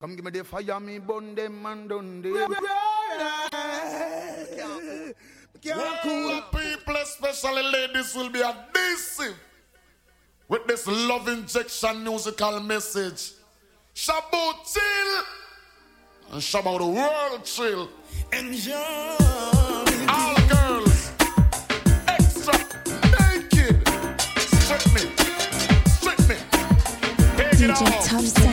Come give me the fire, me burn them and done them. Cool people, especially ladies, will be adhesive with this love injection musical message. Shabu chill and shabu the world chill. Enjoy. All girls, extra naked, strip me, strip me, take it DJ off.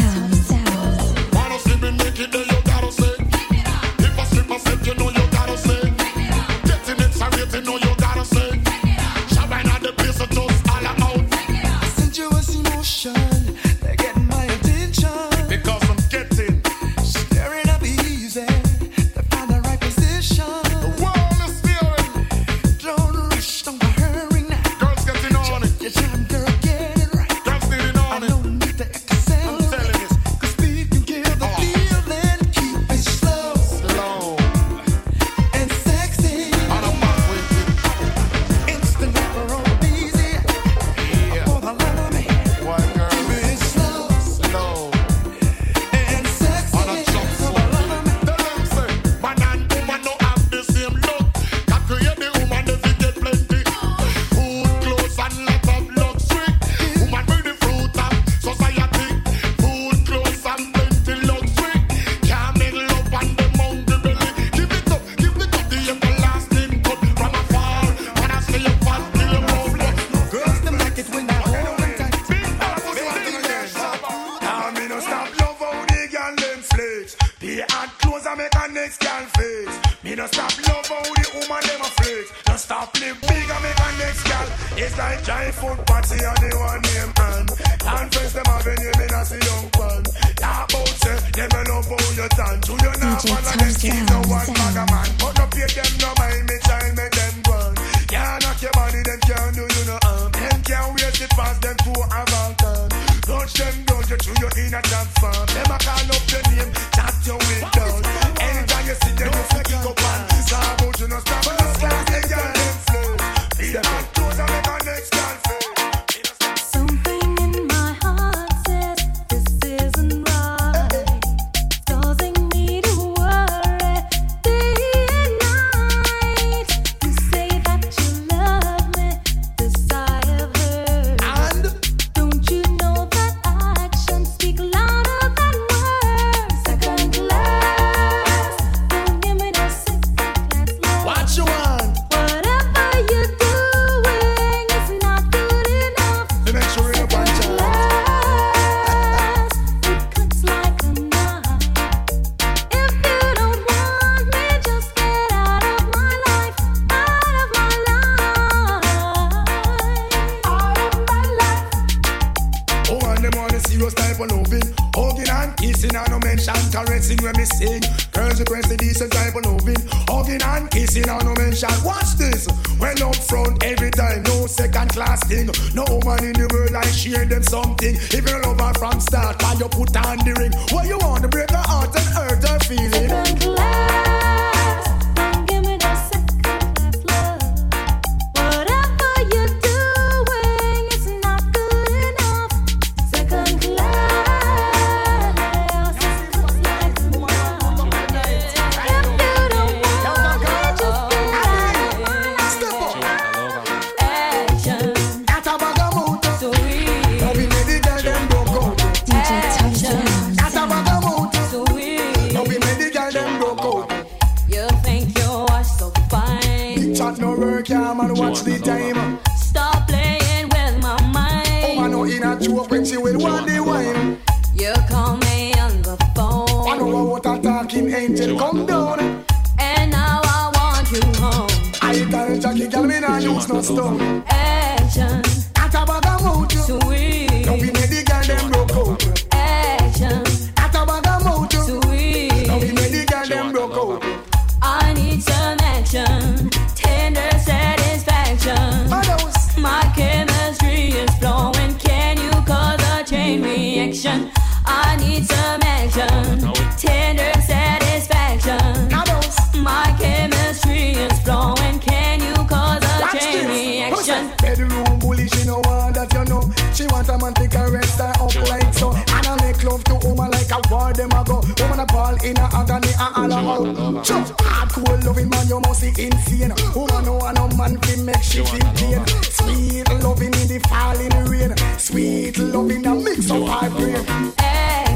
Bedroom bully, she know all that you know. She want a man to caress her up like so. And I make love to woman like a war them ago, go. Woman a ball in a agony, a all out. Chop, hardcore loving man, you must be insane. Woman know a no man can make she feel pain. Sweet loving in the falling rain. Sweet loving a mix of high brain. Hey.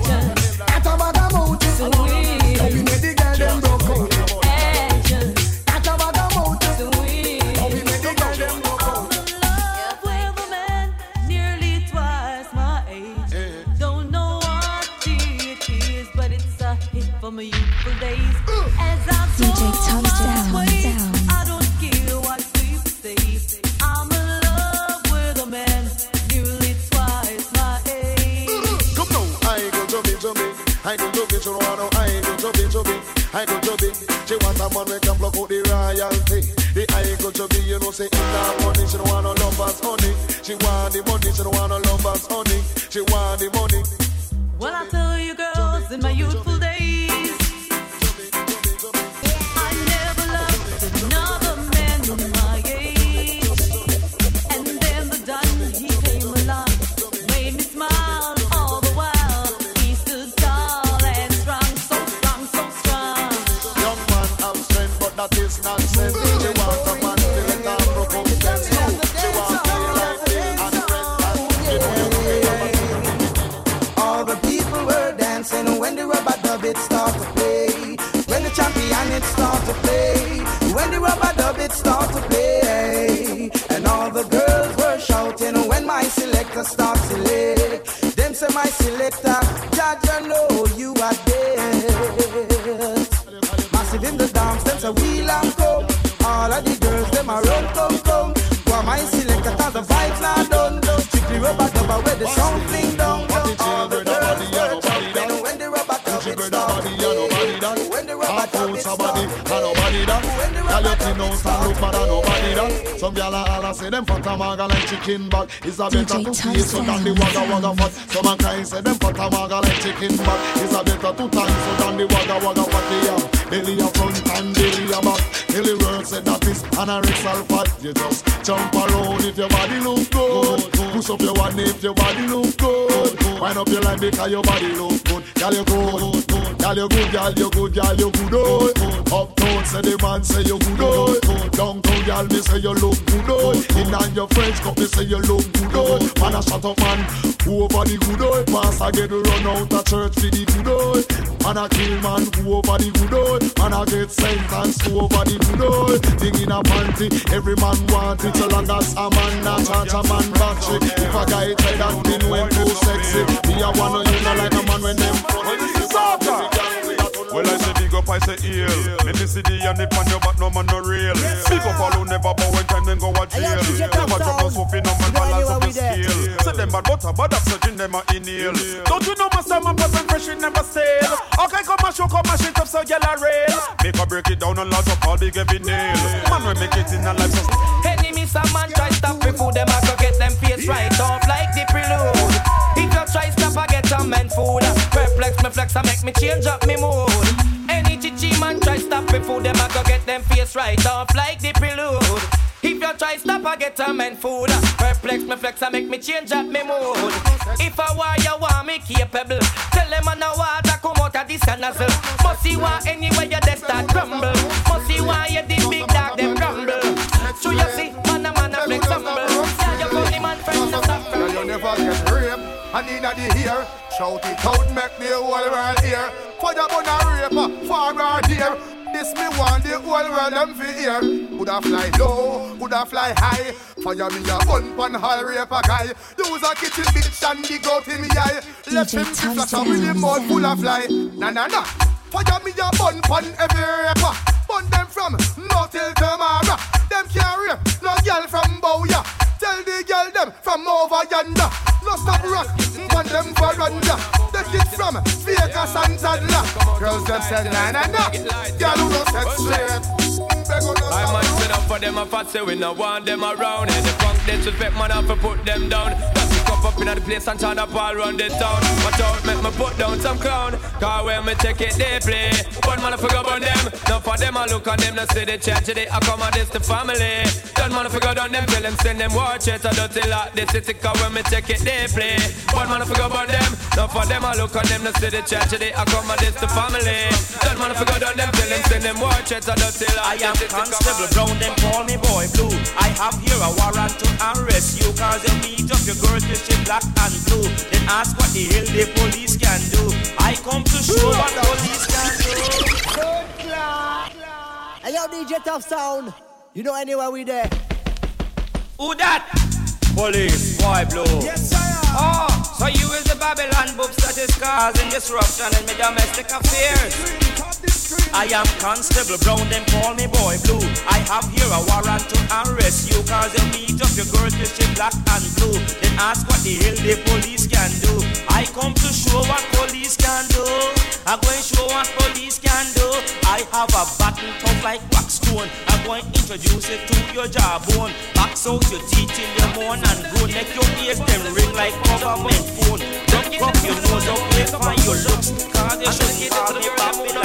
Go chubby, you know say in that money. She don't want no lovers honey. She want the money. She don't want no lovers honey. She want the money. Some gyal a holler say them fat a maga like chicken back. It's a better to taste so than the wagga wagga fat. Some a cry say them fat a maga like chicken back. It's a better to taste so than the wagga wagga fat they have. Belly a front and belly a back. Belly work say that is anorexia fat. You just jump around if your body look good. Push up your one if your body look good. Wind up your line because your body look good. Girl you good, girl you good, girl you good, girl you good. Oh. Uptown say the man say you good. Oh. Downtown girl me say you look good. Oh. In and your friends come me say you look good. Oh. Man a shut up man, who over the good. Oh. Pass a get run out of church for the good. Oh. Man a kill man, who over the good. Oh. Man a get sentenced, who over the Oh. Thing in a panty, every man want it. So long as a man not charge a man battery. If a guy try that thing when too sexy, me a wanna you know like a man when them Well, I I say ill. Let me see the and if man you but no man no real. Big up all who never bow when time them go a jail. Never drop no soap in no man balance up the scale. Say them bad butter, bad oxygen them a inhale. Don't you know my son, my person fresh it never stale. Okay, come and show, come and shit up so y'all a rail. Make a break it down and lot up all big every nail. Man, we make it in a life Enemy some man try stop me food, them I go get them face right off like the prelude. If you try stop, I get a man food. Perplex me flex, I make me change up me mood. Chichi man try stop me food, them I go get them face right off like the prelude. If you try stop, I get a man food. Perplex me flex, I make me change up me mood. If I want you want me capable, tell them I know what I come out of this and nozzle. Must see why anywhere you just start crumble. Must see why you the big dog them grumble. So you see, man a man a flexible. Yeah, you funny man friend no stop Girl, you never get raped, and in the ear. Shout it out, make the whole world hear. For the bun a rape, forward here. This me want the whole world them fi hear. Coulda fly low, coulda fly high. Fire me a bun pan hall rape a guy. Use a kitchen bitch and dig out in me eye. Left him Tom flash up with the mouth full of fly. Na na na. Fire me a bun pan every raper. Bun them from now till tomorrow. Them can't rape no girl from Bowya. Tell the girl them from over yonder. No stop rock, want them for runda. The kids from Vegas and Tadla. Girls them say na na na. Girl who no set straight. I might sit up for them I fat say we no want them around And the funk disrespect man have to put them down That's the up up in the place and turn up all run the town. Watch out, make me put down some clown. Cause when me take it, they play. One man figure on them. None for them, I look on them, no see the tragedy. I come on this the family. Done man figure on them, tell them send them watch. I don't tell cause when me take it, they play. One man figure on them. None for them, I look on them, no see the tragedy. I come on this the family. Done man figure on them, tell them send them watch. I don't tell I am Constable Brown, them call me Boy Blue. I have here a warrant to arrest you Cause you meet up your girl till she black and blue Then ask what the hell the police can do I come to show what the police can do Good clock. Hey yo, DJ Tough Sound. You know anywhere we there. Who that? Police, Boy Blue Yes, sir. Oh, so you is the Babylon books that is causing disruption in my domestic affairs I am Constable Brown, them call me Boy Blue. I have here a warrant to arrest you, cause you meet up your girl till she black and blue. Then ask what the hell the police can do. I come to show what police can do. I go going to show what police can do. I have a button tough like wax stone. I'm going to introduce it to your jawbone. Box out your teeth in your moan and grow. Neck your ears, them ring like government phone. Rub up your nose up, wait for your looks. Cause you should get call me Babylon.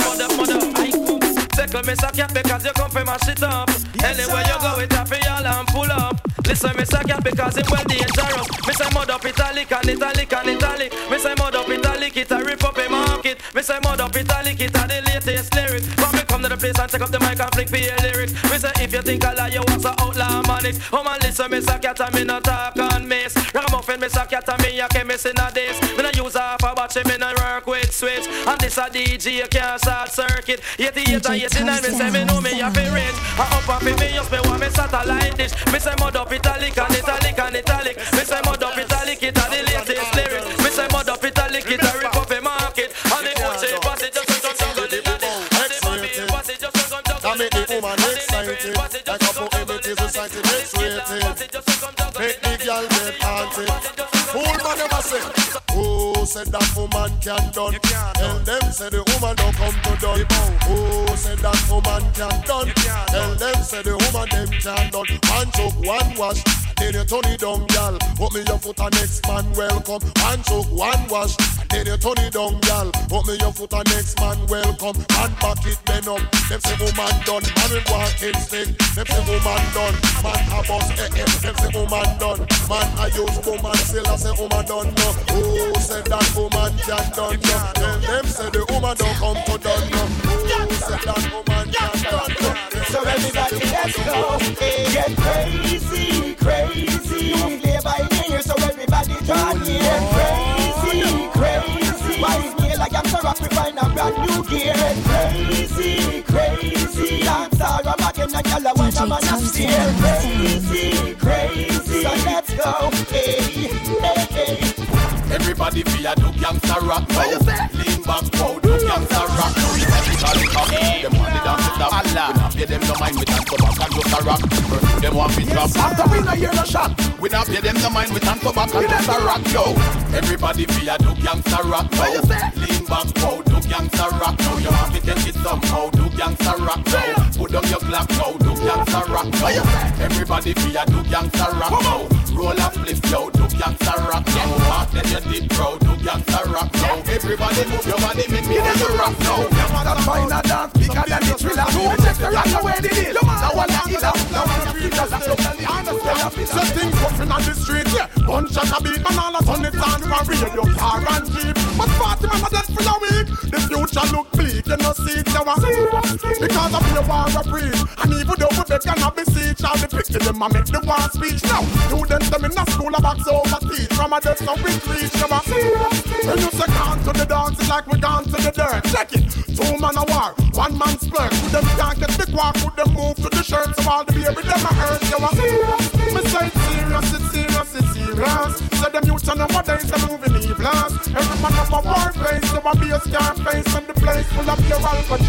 Tickle me suck ya because you come from my shit up. Anywhere you go, it happy y'all and pull up. Listen, me suck ya because it well dangerous. Me say mud up italic and italic and italic. Me say mud up italic, it a rip up a market. Me say mud up italic, it a the latest lyric. But me come to the place and take up the mic and flick for your lyrics. Me say uh, if you think I lie, you want some outlaw manics. Oh man, listen, me suck and me no talk and miss. Ragamuffin, me suck and me a chemist in a this. Me no use half a batch, me no work with switch. And this a DJ, you can't short circuit. 88 and 89, me say me know me a fi range. I up and me use me want me satellite dish. Me say mud up italic and italic and italic. Me say mud up italic, it a the latest lyrics. Me say mud up italic, it a rip up a market. And the Uche passage just come jungle in a this. And the Bobby passage just come jungle Can make the woman excited Like a prohibited society X-rated Make the girl get haunted Fool man never say said that woman can done Tell them say the woman don't come to done Who said that woman can done Tell them say the woman them can done Man took one wash then you turn it down, gal. Put me your foot and next man welcome. Man took one wash. Then you turn it down, gal. Put me your foot and next man welcome. Man back it then up. Them say woman done. Man will walking stick. Them say woman done. Man a bus eh eh. Them say woman done. Man I use woman still I say woman done. No. Who said that woman can done? No. Tell them say the woman don't come to done. No. Who said that woman can done? No. So everybody, let's go. Get crazy, crazy. Play by ear, so everybody join in. Get crazy, crazy. Why scale like I'm so rock, we find a brand new gear. Crazy, crazy. Dance all rum again, and y'all want a man to steer. Crazy, crazy. So let's go. Hey, hey, hey. Everybody be a do gangsta rock now. Lean back, wow, do gangsta rock. Everybody call it Them want the dance with that. We not pay them no mind, we dance go back and just a rock. Them want me drop. After we not hear no shot. We not pay them no mind, we dance go back and just a rock, yo. Everybody be a do gangsta rock now. Lean back, wow, do gangsta rock now. You want me take it somehow, do gangsta rock now. Put on your Glock now, do gangsta rock now. Everybody be a do gangsta rock now. Roll a flip, yo, do gangsta rock now. Walk then you did proud, do gangsta rock now. Everybody move your body, make me you rock now. Find a dance bigger than the thriller. Check the rock away the deal. Now one a killer, now one a feel just look at the understand. So things puffing on the street, yeah. Bunch of a beat, man, all a turn it on for real. Your car and jeep, but party man a dead for a week. The future look bleak, you know see it now. Because of your war of breathe, and even though we beg and a beseech, all the picture them a make the war speech now. Students them in a school a box over teeth, from a desk now we reach them a When you say gone to the dance, it's like we gone to the dirt. Check it, two man a war, one man splurge. Could them can't get the quack, could them move to the shirt, so all the baby them a hurt. You a me say serious, it's it's serious. So them youth nowadays are moving evil. Every man have a workplace, so a base car face, and the place full of your alcohols.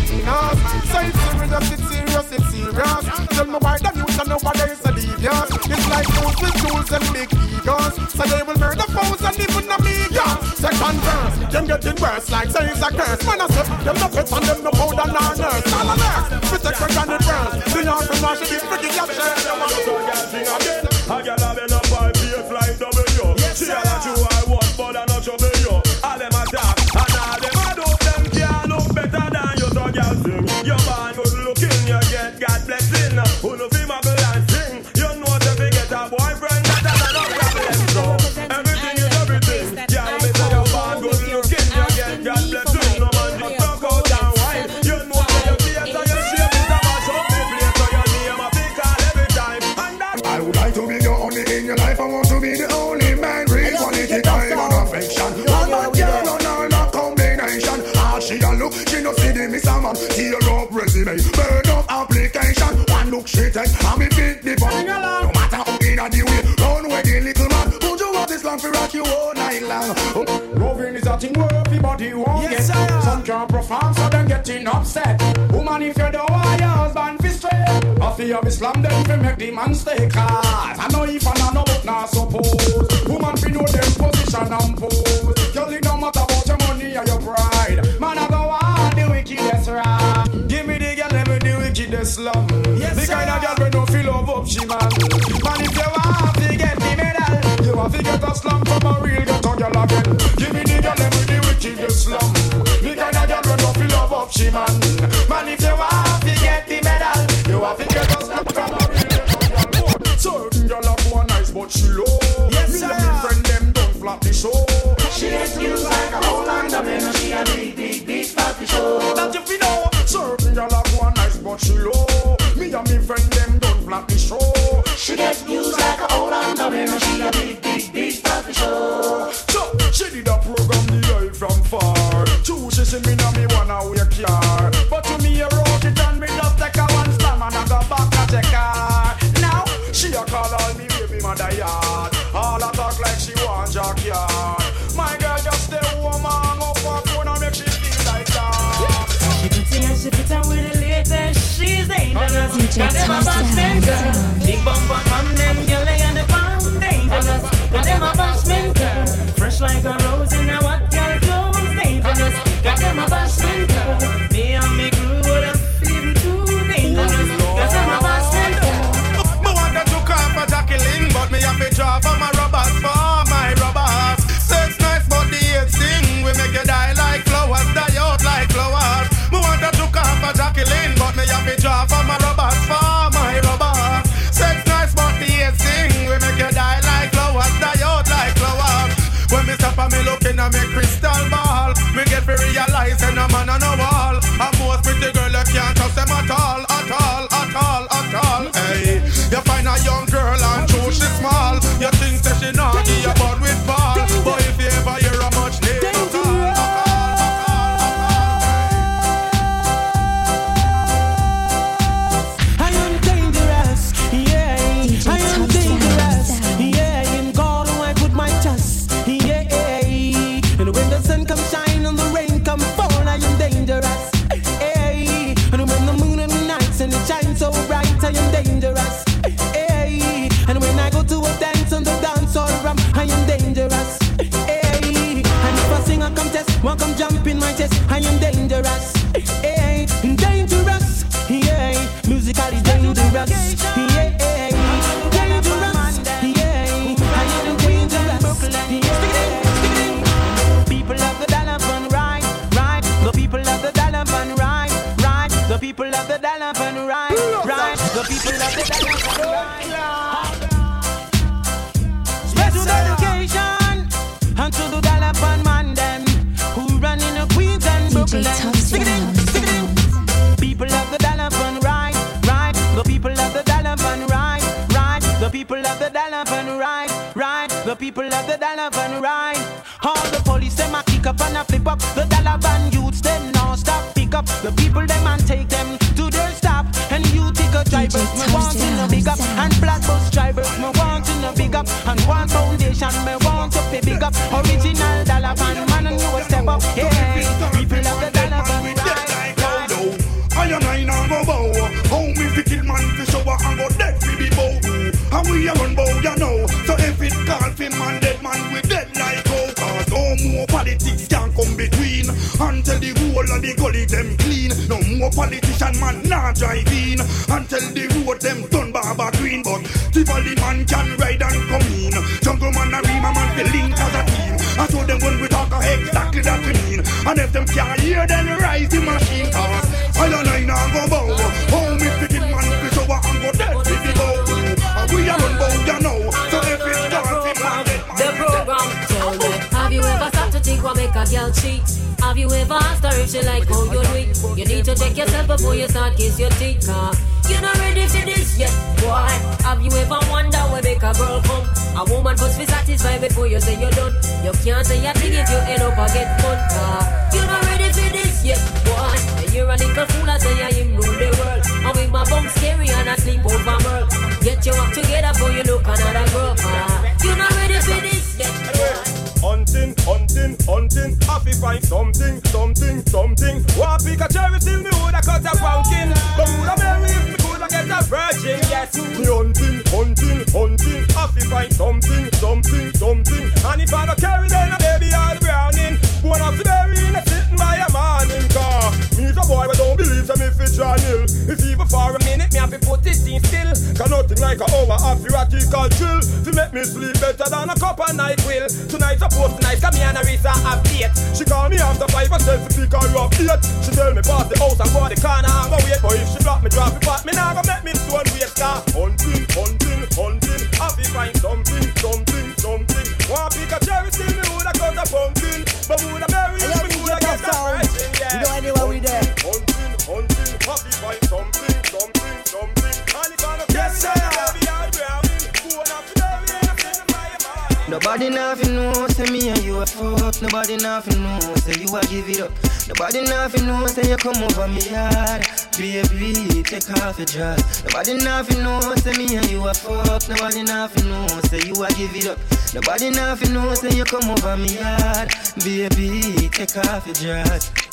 Say it's serious, it's serious, it's serious. Tell me why them youth nowadays are devious. It's like those with tools and big egos. So they will murder foes and even amiga. Second verse, them getting worse, like say it's a curse. Man, I say, them no pets and them no powder nor nurse. All a nurse, we take for granted first. The entrepreneur should be freaking your. A up. She a We get to realize and no man on a wall. And most pretty girl, you can't trust them at all. mean? And the road them turn barber green But Tivoli man can ride and come in. Jungle man and Rema man they link as a team. I told them when we talk exactly that we mean. And if them can't hear then rise the machine Cause I don't know now go bow. Home if it man be show and go dead if it go And we are unbound you know. So if it's dancing man The program. Tell me Have you ever thought to think what make a girl cheat? Have you ever asked her if she like how you do it? You need to check yourself before you start kiss your teeth, nah. You're not ready for this yet, boy. Have you ever wondered where make a girl come? A woman must be satisfied before you say you're done. You can't say a thing if you end up or fun. You're not ready for this yet, boy. And you're a little fool, I say I him rule the world. I'm with my bunk scary and I sleep over work. Get your act together before you look another girl. You're not ready for this yet, boy hunting, hunting, hunting. Happy find something, something, something. One pick a cherry till me woulda cut a pumpkin. But woulda marry if me coulda get a virgin. Yes, me hunting, hunting, hunting. Happy find something, something, something. And if I don't carry, then a baby all browning. One of the berry in a sitting by a morning car. Me's a boy, but don't believe them if it's John Hill. If even for a minute, me have to put it in still. Cause nothing like a hour of theoretical chill. To make me sleep better than a cup of night will. Tonight's a post night, cause me and Arisa have date. She call me after five and says to pick her up eight. She tell me pass the house and go the corner and go wait. But if she block me, drop me, but me now go make me stone wait. Car hunting, hunting, hunting. Have to find something, something, something. Want pick a cherry, still me woulda cut a pumpkin. But woulda if me coulda get a virgin. Yeah. You know anywhere we there. Hunting, hunting. Have to find something, Nobody nothing know, say me and you a fuck. Nobody nothing know, say you a give it up. Nobody nothing know, say you come over me yard. Baby, take off your dress. Nobody nothing know, say me and you a fuck. Nobody nothing know, say you a give it up. Nobody nothing know, say you come over me yard. Baby, take off your dress.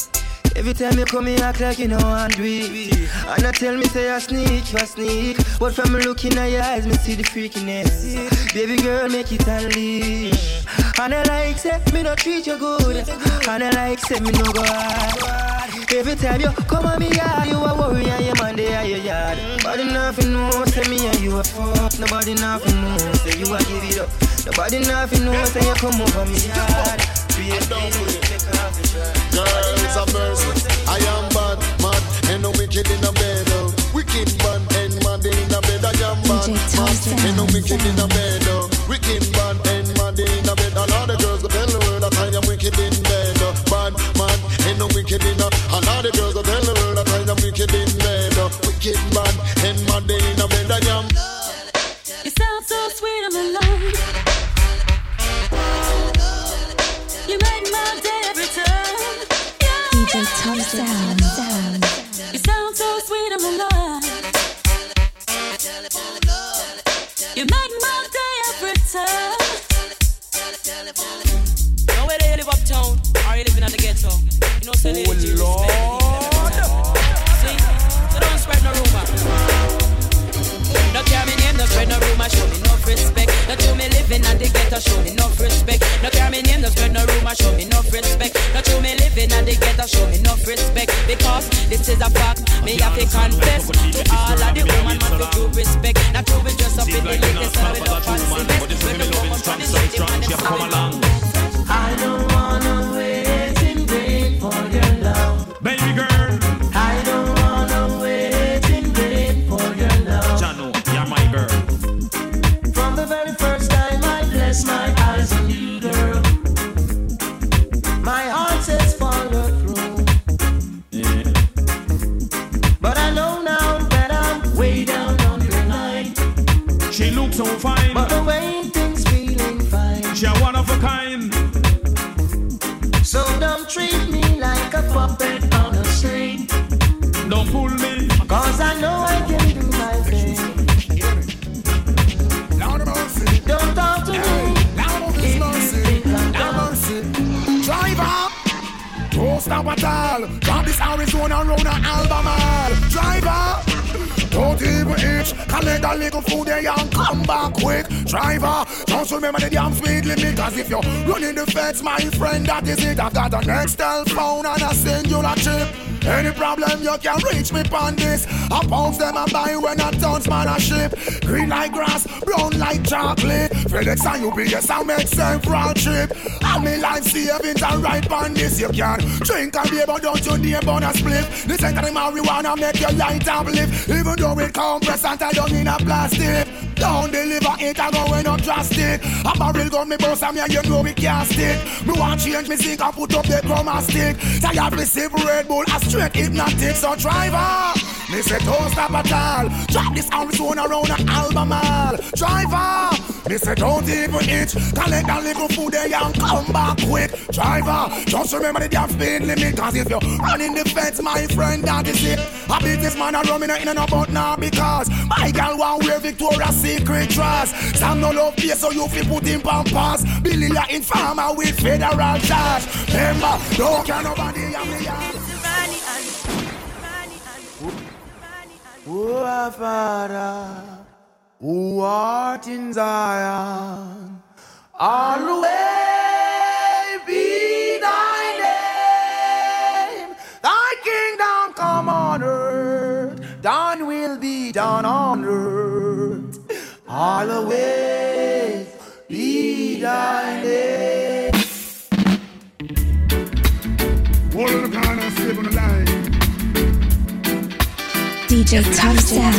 Every time you come, you act like you know I'm it. And I tell me, say I sneak, you a sneak. But from me looking at your eyes, me see the freakiness. Baby girl, make it unleash. And I like, say, me no treat you good. And I like, say, me no go hard. Every time you come on me yard, you a worry and your man they are your yard. Nobody nothing know, say me and you a fuck. Nobody nothing know, say you a give it up. Nobody nothing know, say you come over me yard. Baby, take shirt. Girls of mercy, I am bad, mad, and no wicked in a bed. oh. Wicked bad and mad in a bed. I am bad, mad, and no wicked in a bed. oh. Wicked bad and mad in a bed. And all the girls go tell the world that I am wicked in bed. oh. Bad, mad, and no wicked in a. And all the girls No to me living at the ghetto, show me enough respect. No care me name, no spread no rumor, show me enough respect. No to me living at the ghetto, show me enough respect. Because this is a fact, me have to confess to all of the woman man to respect. Not to be dressed up in the latest with a fancy just remember the damn speed limit. Cause if you're running the fence, my friend, that is it. I've got an Excel phone and a Cingular chip. Any problem you can reach me on this. I pounds them and buy when I turns man a ship. Green like grass, brown like chocolate. FedEx and UPS I make several trip. I mean life savings and right on this. You can drink and beer but don't you name on a split. This ain't the marijuana make your light uplift. Even though it compress and tied down in a plastic. Don't deliver it, I go when up drastic. A barrel gun me boss and me and you know we can't stick. Me want change me zinc and put up the chroma stick. Tired me sip Red Bull, a straight hypnotic. So driver, Me say don't stop at all. Drop this Arizona around the Albemarle. Driver, me say don't even itch. Collect that little food there and come back quick. Driver, just remember the damn speed limit. Cause if you're running the fence, my friend, that is it. I beat this man a rum in a in and about now because my girl want wear Victoria's Secret dress. Sam no love face, so you fi put in pampas. Billy a informer with federal charge. Remember, don't care nobody have me our Father, who art in Zion, always be thy name. Thy kingdom come on earth, thine will be done on earth. Always be thy name. The kind of DJ Tom Sound.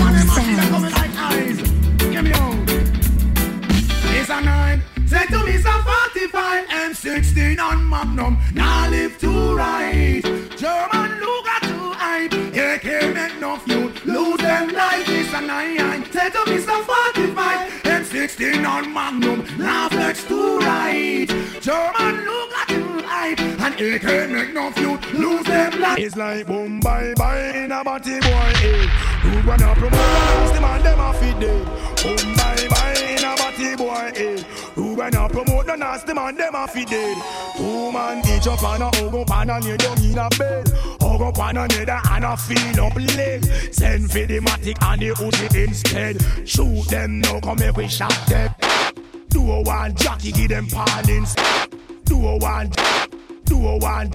Say to me, it's a 45 M16 on Magnum. Now live to right. German Luger to hype. AK make no fuel. Lose them life. It's a nine. Say to me, it's a 45 M16 on Magnum. Now flex to right. German Luger hype. And AK make no fuel. Lose them life. It's like boom, bye, bye in a body boy. Eh. Who gonna promote the man? Them a feed dead. Boom, bye, bye in a body boy. Eh. Who gonna promote the nasty man? Them a feed dead. Two man each up on a hug up and a lay down in a bed. Hug up on another and a feel up leg. Send for the matic and the Uzi instead. Shoot them now, come make we shot them. Do a one jockey, give them pardons. Do a one, do a one.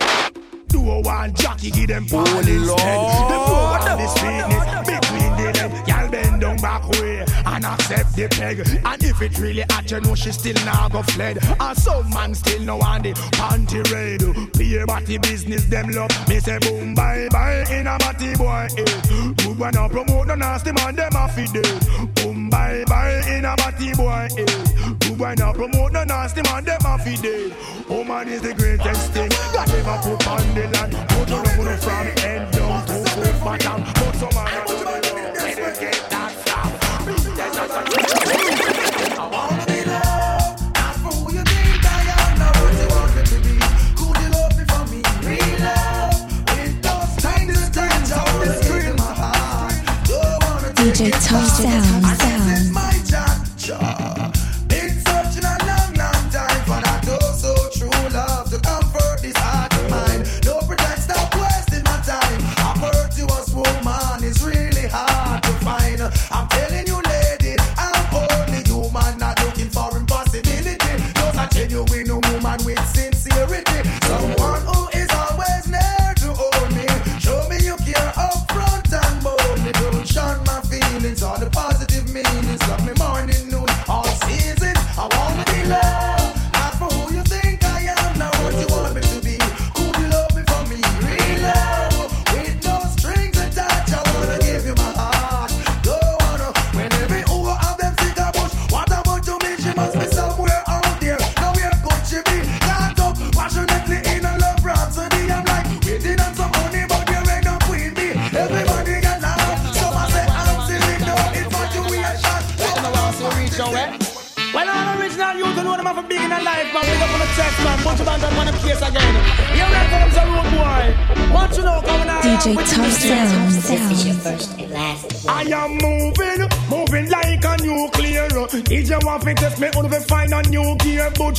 Do a one jockey, give them pardons. The flow and the sweetness between the leg. Y'all bend down back way and accept the peg. And if it really at you know she still now go fled. And some man still no on the panty raid. Pay body business them love. Me say boom bye bye in a body boy. Eh. Good one now promote the nasty man them a feed it. Boom bye bye in a body boy. Eh. One now promote the nasty man them a feed it. Oh man is the greatest thing God ever put on the land. Put on the from head down to foot bottom. Put some man on the Let it get that stuff. I wanna be loved, not for who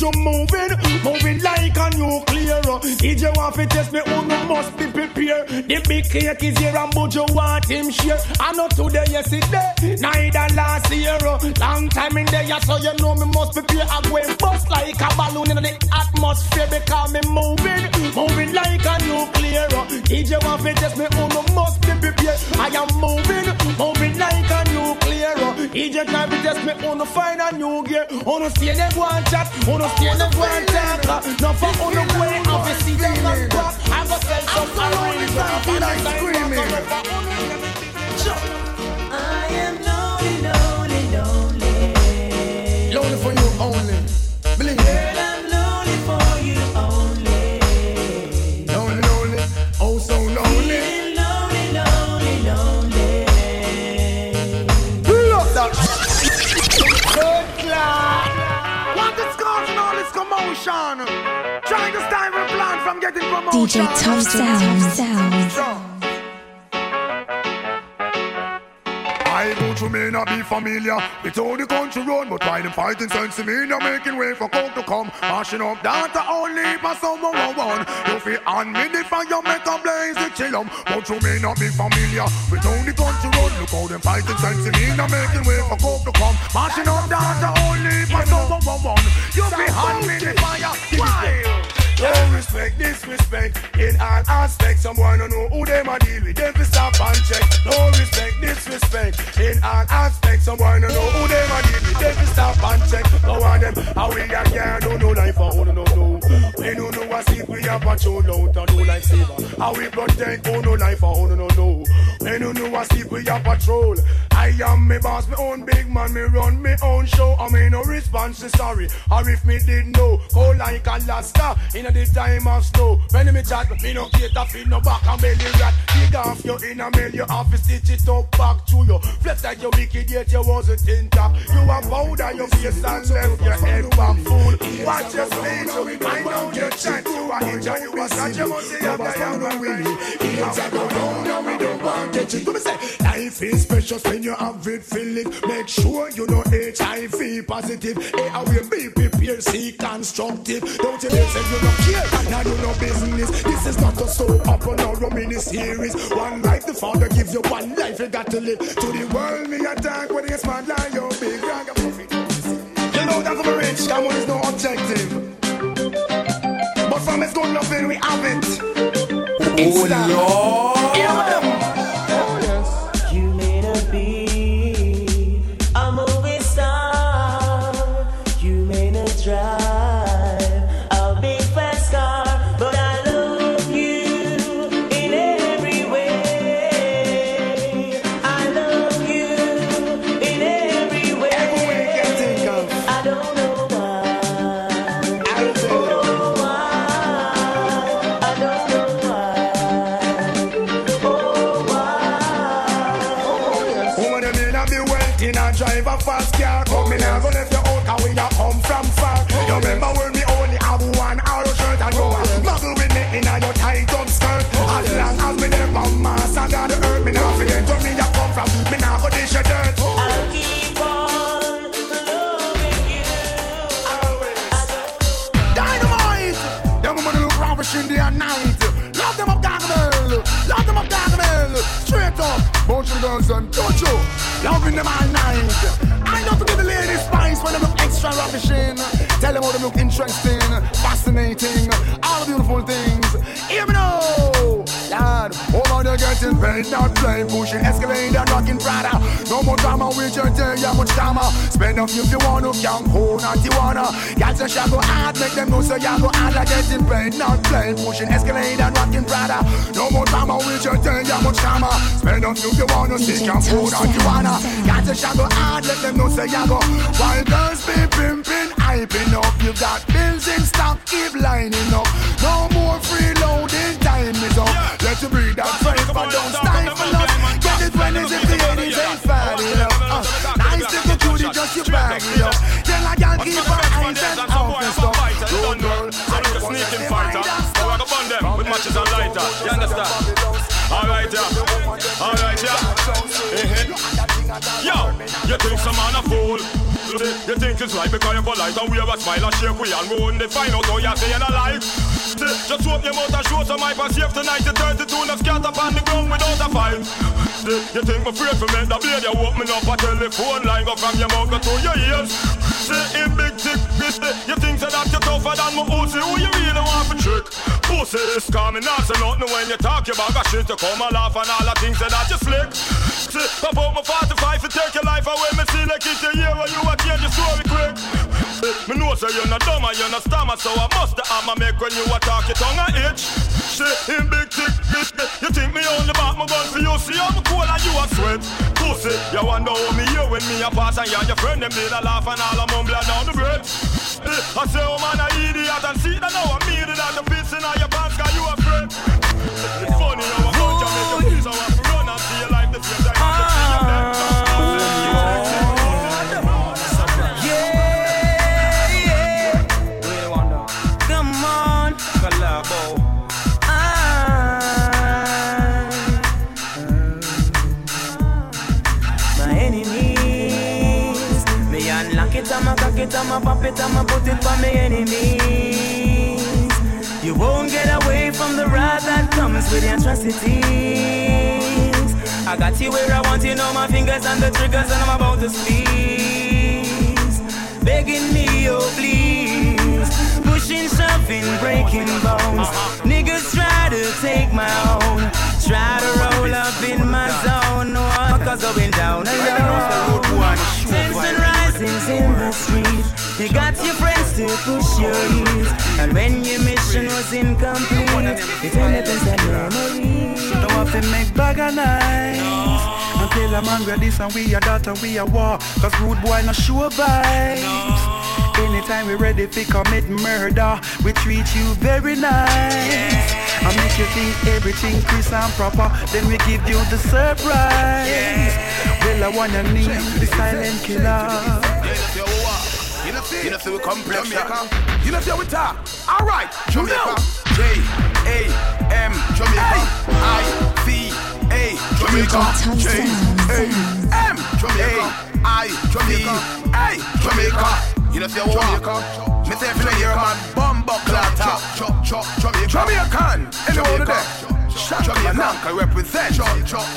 you moving, moving like a nuclear. DJ want to test me on you must be prepared. The big cake is here and you want him share. I know today, yesterday, neither last year. Long time in there, so you know me must prepare. I go and bust like a balloon in the atmosphere because me moving, moving like a nuclear. DJ want to test me on you must be prepared. I am moving, moving like a nuclear. DJ can't be test me on to find a new gear. On to stay there go and chat, on to stay there go and talk. Now for on the way, I'll be see them on crop. I go sell some. I like screaming. Promotion. Trying to plan from getting promotion. DJ Tough Sound. Sound. I go to may not be familiar with how the country run, but why them fighting sense to me, they're making way for coke to come. Mashing up data only for someone one one. You feel on me the fire, make a blaze the chillum. But you may not be familiar with how the country run. Look how them fighting sense to me, they're making way for coke to come. Mashing up data only for someone one one. You feel on me the fire, why? No respect, disrespect in all aspects. Someone don't know who them a deal with. Them fi stop and check. No respect, disrespect in all aspects. Someone don't know who them a deal with. Them fi stop and check. No one them how we a care. Don't know life for who no know. We don't know what sleep we a patrol out and no life saver. How we protect who no life for who no know. We don't know I sleep we a patrol. I am me boss, me own big man, me run me own show. I mean no response sorry. Or if me did know, go like Alaska in the time of snow. When me chat, me no cater for no back and belly rat. Dig off your inner mail, you have to stitch it up back to you. Flex like you wicked yet you wasn't intact. You a powder your face and left your head back fool. Watch your speech, I know your chat. You a injure, you a such a must say I'm a winning. It's a go down, now we don't want it. You me say, life is precious when you have it, feel it. Make sure you know HIV positive. Hey, I will be prepared, see constructive. Don't you listen, you don't care. Now you know business. This is not a soap opera nor a mini series. One life the father gives you one life you got to live. To the world me attack when it's mad like your big ragamuffin. You know that for rich, come on, is no objective. But from it's good loving we have it. Oh You ravishing. Tell them how they look interesting, fascinating, all the beautiful things. Getting paid, not playing, pushing Escalade and rocking Prada. No more drama with your day, yeah, much drama. Spend up if you want to, young ho, not you wanna. Y'all say go hard, make them know so y'all go hard like getting paid, not playing, pushing Escalade and rocking Prada. No more drama with your day, yeah, much drama. Spend up if you want to, stick your food, not you wanna. Y'all say go hard, let them know so y'all go. While girls be pimping, hyping up, you got bills in stock, keep lining up. No more freeloading, time is up. Let you breathe that phrase, but don't stifle us. Get it when it's if the 80s ain't fat enough. Uh, nice little cutie, just you bag it up. Tell a girl keep her eyes and off and stuff. Don't girl, I Like a sneaking fighter. So I go burn them with matches and lighter. You understand? Alright, yeah. Alright, yeah. Yo, you think some man a fool? You think it's right because you're polite and wear a smile and shake we and we wouldn't find out how you're saying alive. Just open your mouth and show some hype and save tonight. You 32 now scatter upon the ground without a fight. You think me afraid for me? The blade you open up a telephone line go from your mouth to your ears. Say in big tick, this You think so that you're tougher than my pussy? Who you really want for trick? Pussy is coming out so nothing when you talk your bag of shit. You come and laugh and all the things that you slick. See, pop out my 45 to take your life away. Me see like it a year when you a change your story quick. Me know say you're not dumb and you're not stammer, so I must the hammer make when you a talk your tongue a itch. See, in big tick, this, you think me on only back my gun for you? See I'm cool and you a sweat. Pussy, you wonder how me here when me a pass and you and your friend them did a laugh and all a mumble down the bread. Eh, I say, oh man, I idiot and see that now I'm meaning that the piss in all your pants cause you a It's I'ma it, I'ma put it for me enemies. You won't get away from the wrath that comes with the atrocities. I got you where I want you, know my fingers on the triggers, and I'm about to squeeze. Begging me, oh please. Pushing, shoving, breaking bones. Niggas try to take my own. Try to roll up in my zone. No, cause going down alone. Tension risings in the street. You got your friends to push your heels. And when your mission was incomplete, it only been a memory. Don't have to make bag a night. And tell a man we are this and we are that and we are war. Cause rude boy not sure vibes. Anytime we ready to commit murder, we treat you very nice. And make you think everything crisp and proper, then we give you the surprise. Well, I wanna need the silent killer. You know, see, you know, complex. Jamaica. You know, see we talk. All right, Jamaica. J A M Jamaica. I C A Jamaica. J A M Jamaica. I C A Jamaica. You know, see we Jamaica. Me say if you know your man, bumbo clatter. Jamaica. Jamaican. Anyone there? Jamaica represent.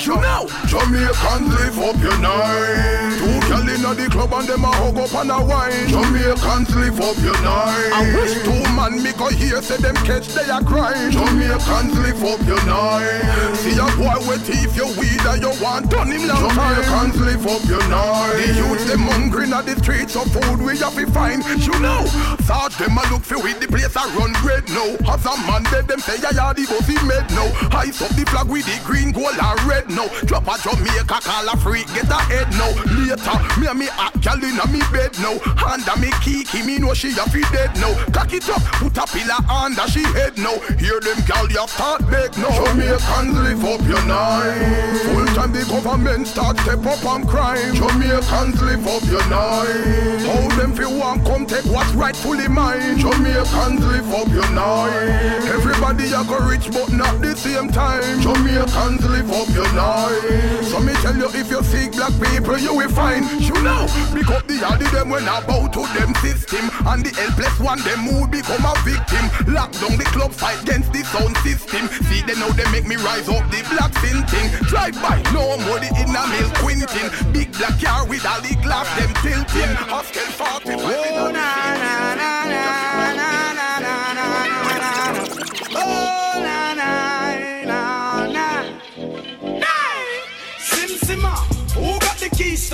You know, Jamaicans live up your night. Two gal inna the club and them a hug up and a wine. Jamaicans live up your night. I wish two man me go here say them catch they a crying. Jamaicans live up your night. See a boy with teeth your weed and you want done him long time. Jamaicans live up your night. The youth them hungry inna the streets of food we have to find. You know, thought them a look for with the place a run red now. As a man dead them say yeah yeah the bossy made now. Ice up the flag with the green, gold and red now. Drop a Jamaica, call a freak, get a head now. Later, me and me a gal inna me bed now. Under me kiki, me know she a fi dead now. Cock it up, put a pillar under she head now. Hear them gal ya start beg now. Jamaicans live up your night. Full time the government start step up on crime. Jamaicans live up your night. How them fi want come take what's rightfully mine. Jamaicans live up your night. Everybody a go rich but not the same time. Jamaicans live up your night. So me tell you if you seek black people you will find. You know, pick up the yard them when bow to them system. And the helpless one them who become a victim. Lock down the club fight against the sound system. See they know they make me rise up the black sin thing. Drive by, no more the inner mill quintin. Big black car with all the glass them tilting. Hostel 45. Oh, na, na, na,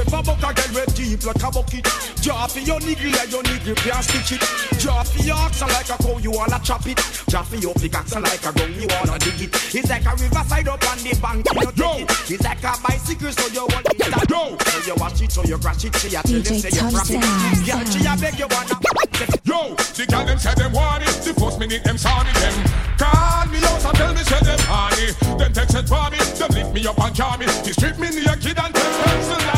ever buck a girl with deep like a bucket? Draw for your niggle like your niggle can't stitch it. Draw for your ox like a cow, you wanna chop it. Draw for your pickaxe like a gun, you wanna dig it. It's like a riverside up on the bank, you know take it. It's like a bicycle, so you want it to go. So you watch it, so you crash it, see ya tell them say you grab it. Girl, she a beg you wanna. Yo, the girl them say them want it. The first minute them saw me them call me out and tell me say them honey. Them text it for me, them lift me up and call me. They strip me naked and take pencil and draw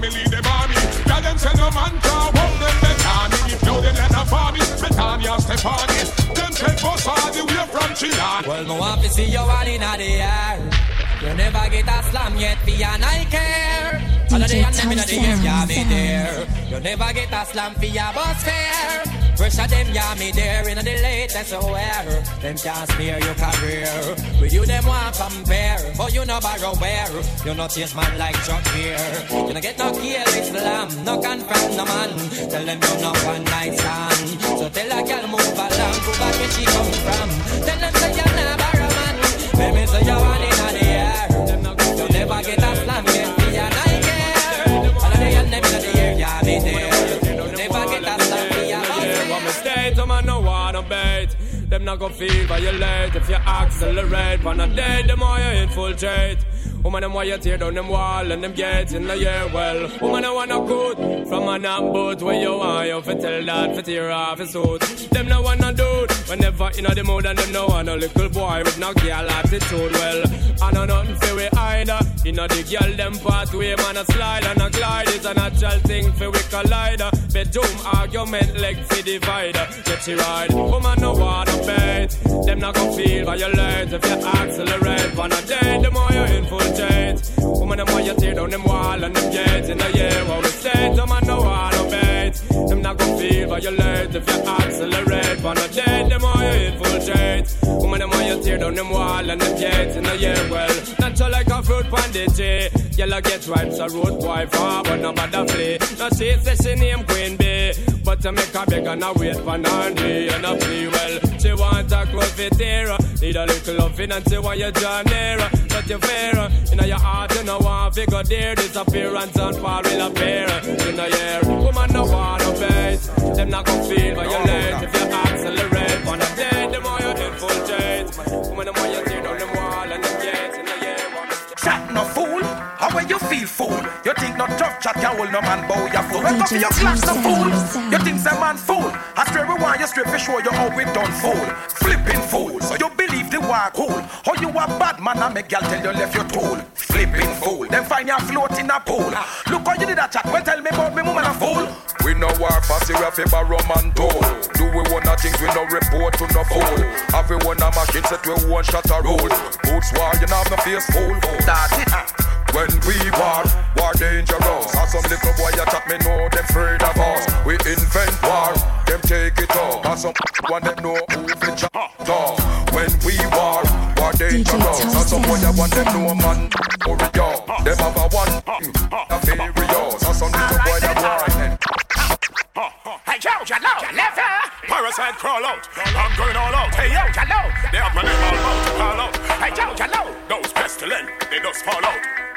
me, still want me lead them army. Girl them say no man can hold them they call me. If you them let them for me, Britannia step on. Them take bus all the way from Chile. Well, no want to see you one in the air. You never get a slam yet, be an I care. All of the DJ and them in the air, yeah, me there. You never get a slam for your bus fare. Pressure them, yeah, me there in the latest aware. Them can't spare your career. With you, them want compare. But you no borrow where. You no taste man like Chuck here. You no get no kill Islam, no confront no man. Tell them you no one night stand. So tell a girl move along, go back where she come from. Tell them say you're not borrow man. Me say you're one in the air. You never get a slam yet, be a night care. All of the and them in the air, yeah, me there. Them not go feel violate if you accelerate. On a day, them more you infiltrate. Woman, them why you tear down them wall and them gates in the year. Well, woman, I wanna good from an boat where you want you fi tell that fi tear off his suit. Them no wanna dude whenever in the mood and them no want a little boy with no girl attitude. Well, I know nothing for we either. You know the girl them pathway, man a slide and a glide is a natural thing for we collider. Bedroom argument leg for divider. Get she ride, woman no wanna bait. Them not gon' feel violent if you accelerate. On a day, the more you infiltrate. Woman the more you tear down them wall and them gates in the year where we stay. Them man no wanna bait. Them not gon' feel violent if you accelerate. On a day, the more you infiltrate. Woman the more you tear down them wall and them gates in the year well. Natural like a fruit pandity. Yellow get ripe, so road boy far, but no matter flee. No she say she name Queen Bee. But to make a beg and a wait for Nandi and a plea well. She want a close fit here. Need a little loving and she want you draw nearer. But you fear, in your heart you know want figure there. Disappearance and fall will appear. In the year, woman no want to bait. Them not gon' feel violate if you accelerate. On a day, the more you infiltrate. Woman the more you tear down them wall and them gates in the year. Chat no fool, how will you feel fool? You think no tough chat can hold no man bow your fool? Wake up in your class no fool. You think some man fool? I straight we want you straight for sure you how we done fool. Flipping fool, so you believe the war cool? How you a bad man and make gal tell you left your tool? Flipping fool, then find you float in a pool. Look how you did that chat, well tell me about me woman a fool. We no war fussy, we have a man tool. Do we want a things we no report to no fool. Have we one a machine set we one shot a roll. Boots war, you know have no face fool. That's it. When we war, war dangerous. As some little boy attack me know them afraid of us. We invent war, them take it up. As some one them know who fi chop dog. When we war, war dangerous. As some boy want them know man hurry up. Them have a one, hmm, a furious. As some little boy that war. Hey yo, Jalo, lever. Parasite crawl out. I'm going all out. Hey yo, Jalo. They have my name all out to call out. Hey yo, Jalo. Those pestilent, they just fall out.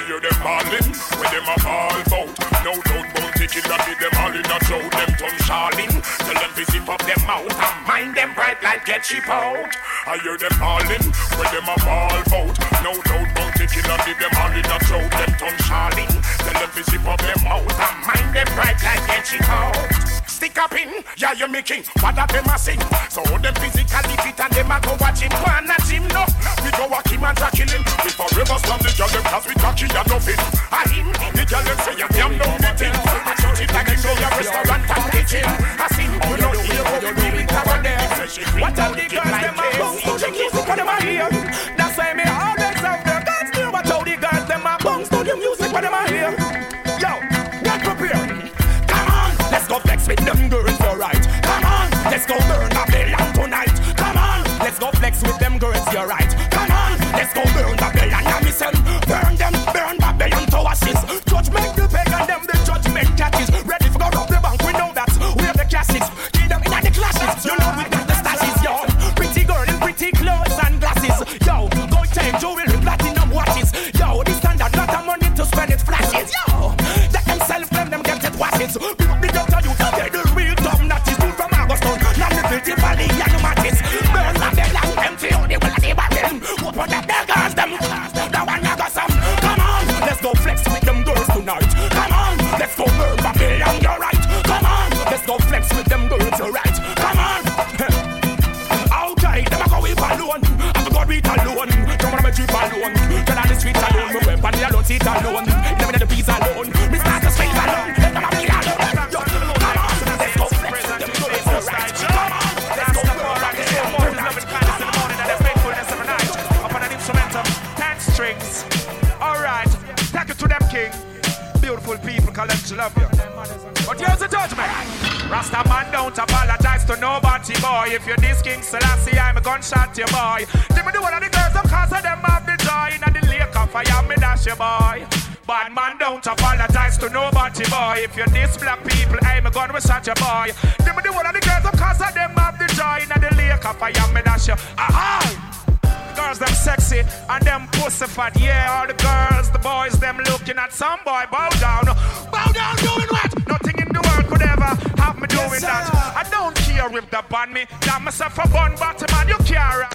I hear them bawling when them a ball bout. No doubt about that with them all in a throat. Them tongue charling. Tell them to zip up them mouth and mind them bright like get cheap out. I hear them bawling when them a ball bout. No doubt about that with them all in a throat. Them tongue charling. Tell them to zip up them mouth and mind them bright like get cheap out. Stick up in, yeah, you me king. What that them a sing? So them physically fit and them a go watch him. Go and a gym, no. We go walk him and try kill him. We forever slam the girl cause we cocky and nothing. I him, the girl them say you damn know the thing. I touch it like you know your restaurant and kitchen. I see you know here what you do it over there. What all the girls them a the music when them a hear. With them girls, you're right. Come on, let's go burn Babylon tonight. Come on, let's go flex with them girls, you're right. Come on, let's go burn Babylon. Me say, burn them, burn Babylon to ashes. Judgment the pagan, them the judgment catches. Ready for go rob the bank, we know that. We have the cashes, keep them in the clashes. You know we the alone, alone. Never the peace alone. Me start to speak alone. Let them feel alone. Yo, come on, let's go flex with them girls, you're right. Come on, let's go burn Babylon, you're right. strings. Alright, take it to them, king. Beautiful people, call them to love you. But here's the judgment. Rasta man don't apologize to nobody, boy. If you're this King Selassie, I'm a gunshot, you boy. Give me the one of the girls, of course, of them have the joy. And the lake of fire, me dash you, boy. Bad man don't apologize to nobody, boy. If you're this black people, I'm a gun, we shot you, boy. Me the one of the girls, of course, of them have the joy. And the lake of fire, me dash you. Aha! girls them sexy and them pussy fat. Yeah, all the girls, the boys, them looking at some boy. Bow down, bow down, doing what? Nothing in the world could ever have me doing that. I don't care if they ban me. Damn myself a bun bottom man, you care.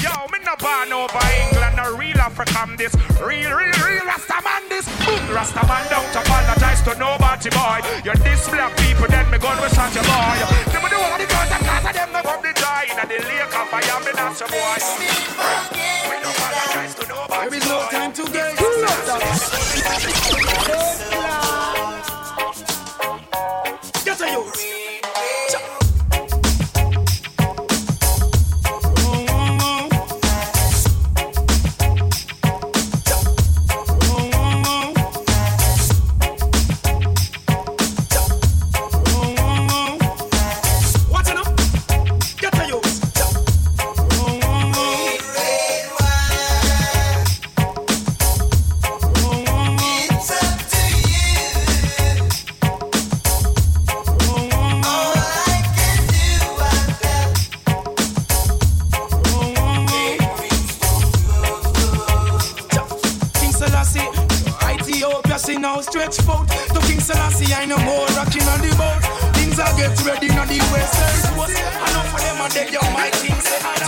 Yo, me no born over England, no real African this. Real, real, real Rastaman this. Boom, Rastaman don't apologize to nobody, boy. You're this black people, then me gun will shot your boy. Them one all the guns and cause them no come the die. In the lake of fire, me not your boy. There is no time to get stretch foot. To King Selassie, I no more rocking on the boat. Things are get ready on the west coast. Enough of them are dead, young my king say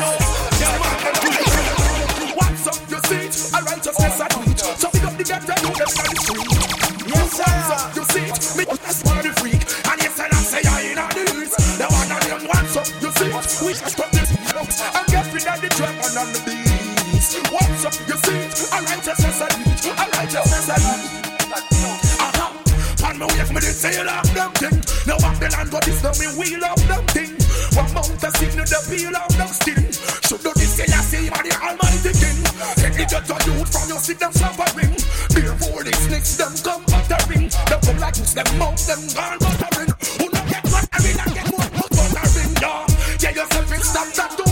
Did say love them thing. Now the land, but this now me we love them thing. One mount a sin to the peel of them skin. Should do this, say I say, man, the almighty king. Take the judge of youth from your sit them suffering. Therefore, these snakes them come buttering. Them come like this, them mouth them gone buttering. Who not get buttering and get more buttering, yeah. Tell yourself and stop that, do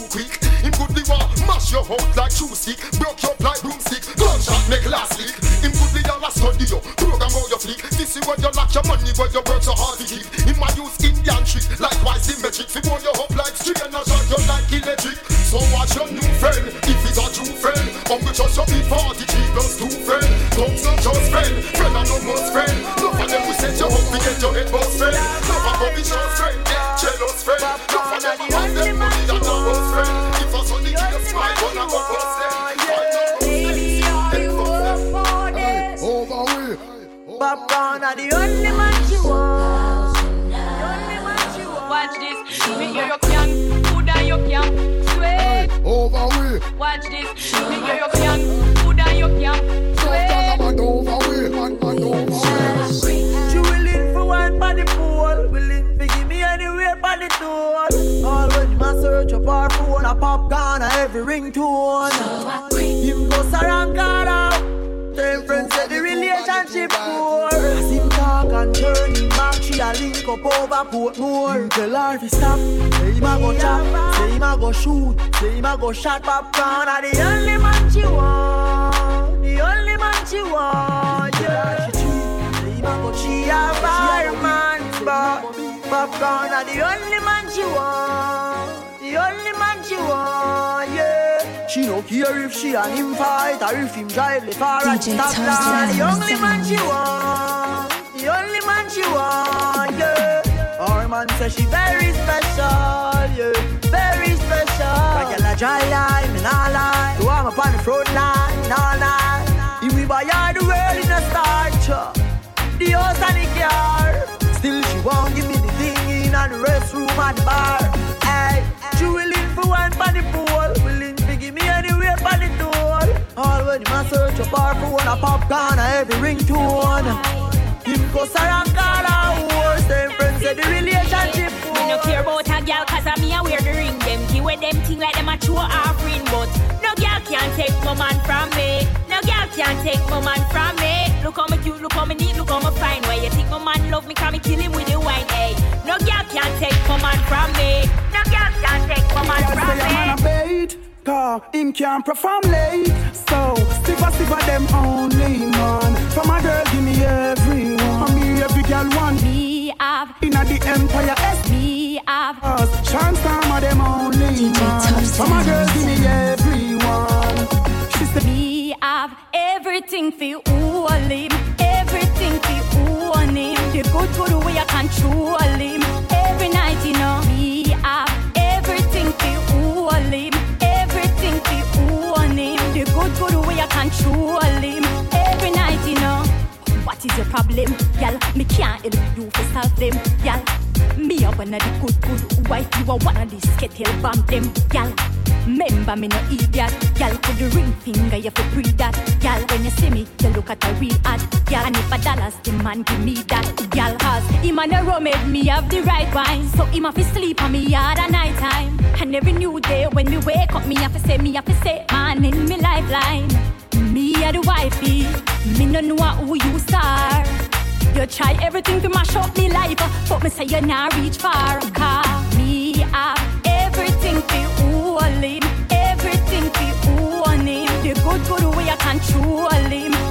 your out like shoe stick, broke your like broomstick. Gunshot make last leak. Him goodly all a study you, program how you flick. This is where you lock your money, where you work so hard to keep. Him a use Indian trick, likewise magic. Fi burn you up like string and a shot you like electric. So watch your new friend, if he's a true friend. Uncle just your big 43 plus two friend. Not just friend, friend and no most friend. Enough of them we set you up to get your head boss friend. Enough of covetous friend, jealous friend. Enough of them I Popcorn are the only man she want. The only man she want. Watch this. Me you can, food you can sweat. Over we. Watch this. Popcorn, a every ringtone. Him go Sarangara. Them friends say the relationship poor. As him talk and turn him back, she a link up over Portmore. Tell her to stop. Say him a go chop, say him a go shoot, say him a go shot popcorn. Are the only man she want, the only man she want. Yeah, she treat. Say him a go she a fireman, but popcorn are the only man she want, the only man she want. Yeah. She no care if she and him fight or if him drive the car and stop. The only man she want, the only man she want, yeah. Our man say she very special, yeah, very special. Like a dry line, me nah lie. So I'm up on the front line, nah lie. If we buy all the world in a starch, uh, the house and the car. Still she won't give me the thing in and the restroom at the bar. Willing for the pool, willing to give me anywhere for the door. All when a search a bar for one a popcorn a every ringtone. Him go Sarangara wars, them friends say the relationship Me no care about a girl cause I me a wear the ring. Them give with them thing like them a true offering But no girl can't take my man from me. No girl can't take my man from me. Look how me cute, look how me neat, look how me fine. Why you think my man love me? Cause me kill him with the wine Hey, no girl can't take my man from me. can take my man Girl from a man a bait, him can't perform late. So stiffer, stiffer them only man. From a girl give me everyone. For me every girl want me have. Inna the empire S me have. Us chance time of them only man. From a girl give me everyone. She said Me have everything for all him Everything for all him The good, good way I control him. Problem, gal? Me can't help you for solve them, gal. Me a one of the good, good wife. You are one of the skittle bomb them, gal. Remember me no idiot, gal. Put the ring finger, you for pre that, gal. When you see me, you look at a real ad, gal. And if a dollars, the man give me that, gal. Cause him a rum made me have the right wine, so him have to sleep on me at night time. And every new day when me wake up, me have to say, me have to say, man in me lifeline. Me a the wifey, me no know who you star. You try everything to mash up me life, but me say you not reach far. Cause me have everything to hold him, everything to own him. The good, good way I control him.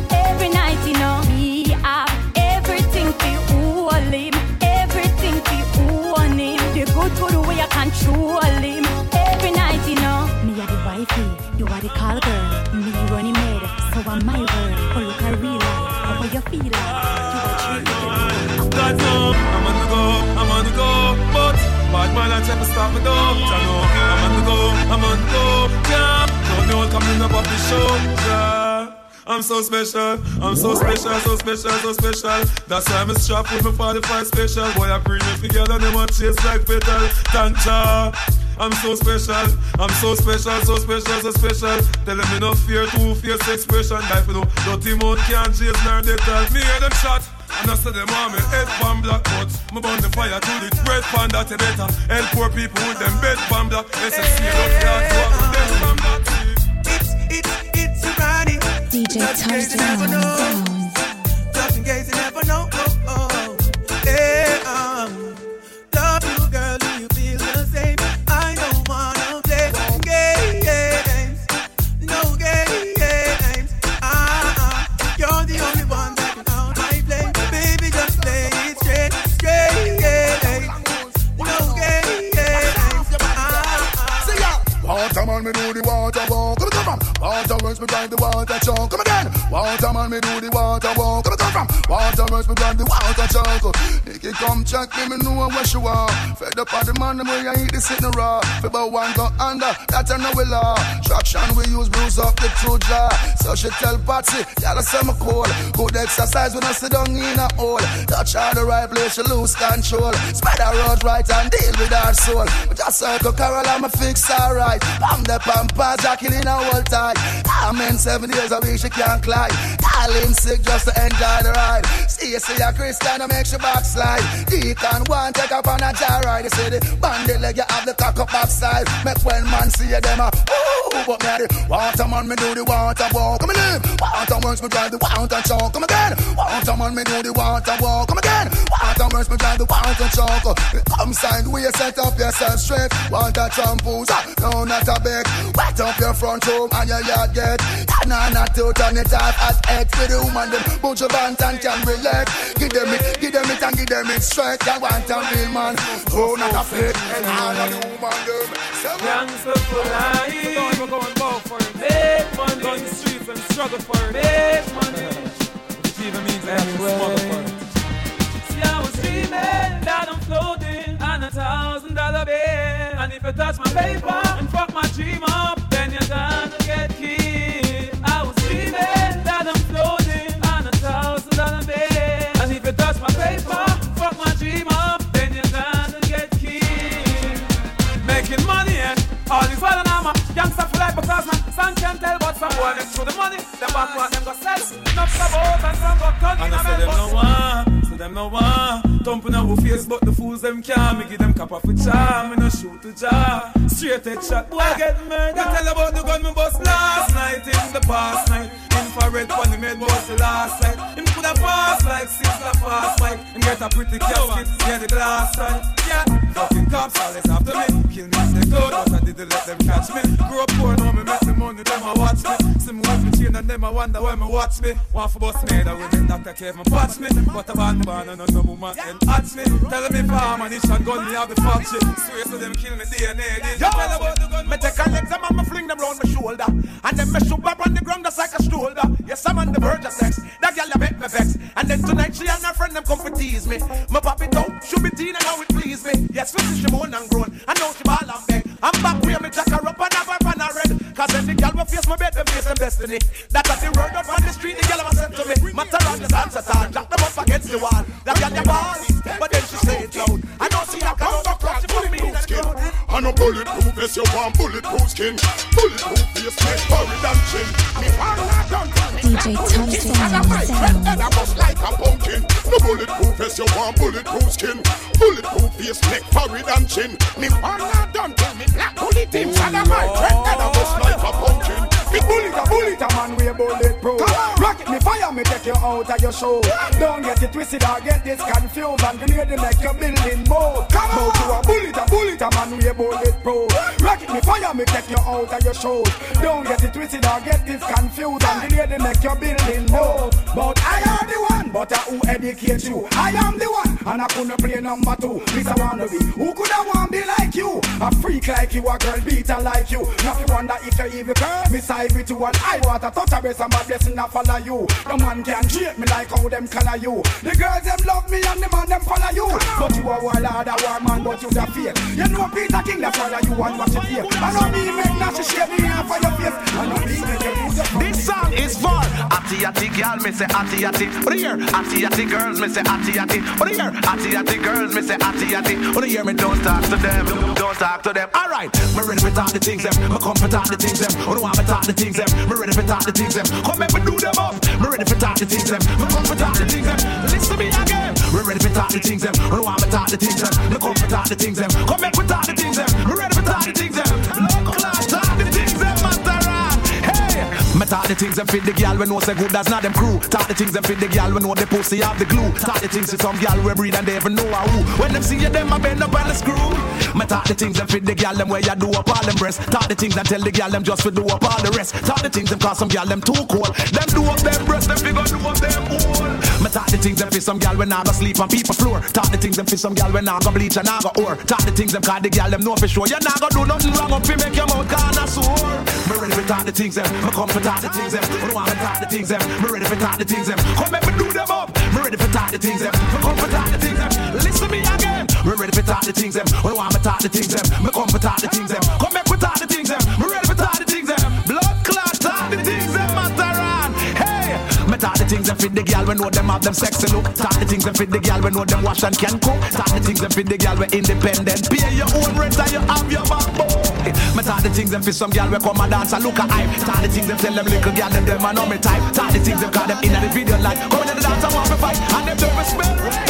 Stop me though. I know, I'm on the go, I'm on the go, yeah. Don't know coming up off the yeah. I'm so special, I'm so special, so special, so special. That's why I'm strapped with my 45 special. Boy, I bring it together, them a chase like petal. Thank ya. I'm so special, I'm so special, so special, so special. Tell them me no fear, two fierce expression. Life, you know, dirty mouth can't chase nor they tell me hear them shot. And I say them want me head pan black but Me burn the fire to the bread pan that you better Help poor people with them bed pan black SSC don't care to walk with them pan black It's a Ronnie. DJ Just in case you never Touchdown know. Just in case you never come from water works, me drive the water chunk. Come again. Water man, me do the water walk. Come come from water works, me drive the water chunk. Nicky come check me, me know where she want. Fed up on the man, the way I eat the sitting raw. Fibber one go under, that I know we law. Traction we use, bruise up the true jaw. So she tell Patsy, y'all say me cool. Good exercise when I sit down in a hole. Touch her the right place, she lose control. Spread her road right and deal with her soul. But just circle Carol, I'm a fix her right. Pam the pampas, I killing her I'm in seven days a week, she can't climb. Darling sick just to enjoy the ride. See you see a Christian, I make she backslide. Deacon one take up on a jar ride. You see the bandy leg, you have the cock up backside. Make when man see you, them a ooh, but the water man, me do the water walk. Come live, water works, me drive the water chalk. Come again, water man, me do the water walk. Come again, water works, me drive the water chalk. Come sideways, set up yourself straight. Water shampoos, ah, no not a bit. Wet up your front room and your yard get. Banana to turn it off at X for the woman, them bunch of bands and can relate. Give them it, give them it and give them it straight. You want a real man, oh not a fake. And all of the woman, them. Gangsta for life. We're going bow for it. Make money. Go in the streets and struggle for it. Make money. Which even means I have to smuggle for it. See, I was dreaming that I'm floating on a thousand dollar bill. And if you touch my paper and fuck my dream up, then you're gonna because my son can't tell but some boy to the money. Them back what them go sell. Enough about and some go turn in a say them no bus. want, say them no want. Thumping our face, but the fools them can't. Me give them cap off a charm, me no shoot to jar. Straight head shot, boy get murdered. Tell about the gun me bust last night in the past night. Infrared the made was the last light. Him could have passed like sister fast like. Him get a pretty casket, yeah the glass side. Yeah, fucking cops always after me. Kill me if they could, but I didn't let them catch me. Grew up poor, now me make the money, them a watch me. See me with me chain and them a wonder why me watch me. Want for bust me, that women Dr. Cave me patch me. But a band man and no woman can touch me. Tell me farm and each and gun me have the factory. Swear to them kill me DNA. Yo, tell about the gun? me take a leg them and me fling them round my shoulder, and then me shoot back on the ground just like a shoulder. Yes, I'm on the verge of sex. That girl you make me vex. And then tonight she and her friend them come for tease me. My pop it out, should be teen and how it please me. Yes, for she moan and groan. I know she ball and beg. I'm back where me jack her up and have her pan her red. Cause any girl will face my bed, them face them destiny. That was the word up on the street, the girl was said to me. Matter on the answer time, jack want bulletproof skin. Bulletproof face, make forehead and chin. Me want not done. DJ Tom Sound. Sound. And I bust like a pumpkin. No bulletproof vest, you want bulletproof skin. Bulletproof face, make forehead and chin. Me want not done. Me black bullet team, and I might. And I bust like a pumpkin. Me bullet a bullet a man we bulletproof. Me fire me take you out of your show. Don't get it twisted or get this confused and grenade make your building move. Come out to a bullet a bullet a man we bulletproof. Rocket me fire me take you out of your show. Don't get it twisted or get this confused and grenade make your building move. But I am the one, but I who educate you. I am the one, and I couldn't play number two. This I wanna be. Who could I want be like you? A freak like you, a girl beater like you. You wonder if you even girl. Me side with you and I want to touch a base and my blessing I follow you. The man can treat me like how them color you. The girls them love me and the man them follow you. But you a warlord, a war man, but you the fear. You know Peter King, that's why you want what you hear. I know me make not to shake me off for your face. I know me make you lose This song is for Atty Atty girl, me say Atty Atty. What you hear? Atty Atty girls, me say Atty Atty. What you hear? Atty Atty girls, me say Atty Atty. What you hear? Me don't talk to them, don't talk to them. All right, me ready for talk the things them. Me come for talk the things them. What do I talk the things them? Me ready for talk the things them. Come make me do them up. Me ready for talk the things them. Me come for talk the things them. Listen to me again. Me ready for talk the things them. Do I me talk the things them? Me come for talk the things them. Come make me talk the things them. Me ready for talk the things them. Talk the things them fit the girl we know say good as not them crew. Talk the things them fit the girl we know the pussy have the glue. Talk the things to some girl we breed and they even know a who. When them see you, them a bend up the screw. Me talk the things them fit the girl them where you do up all them breasts. Talk the things and tell the girl them just to do up all the rest. Talk the things them cause some girl them too cold. Them do up them breasts, them figure do up them hole. Talk the things them fit some girl when I go sleep on people floor. Talk the things them fit some girl when I go bleach and I go or. Talk the things them cause the girl them know for sure. You not go do nothing wrong up fi make your mouth kinda sore. Me ready for talk the things them. Me come for talk the things them. Me want to talk the things them. Me ready for talk the things them. Come make me do them up. Me ready for talk the things them. Me come for talk the things them. Listen to me again. Me ready for talk the things them. Me want to talk the things them. Me come for talk the things them. Come things them fit the girl we know them have them sexy look. Talk the things them fit the girl we know them wash and can cook. Talk the things them fit the girl we independent. Pay your own rent and you have your backbone. Me talk the things them fit some girl we come and dance and look at hype. Talk the things them tell them little girl them them a know me type. Talk the things them call them in the video like come in the dance and want me fight and them don't respect.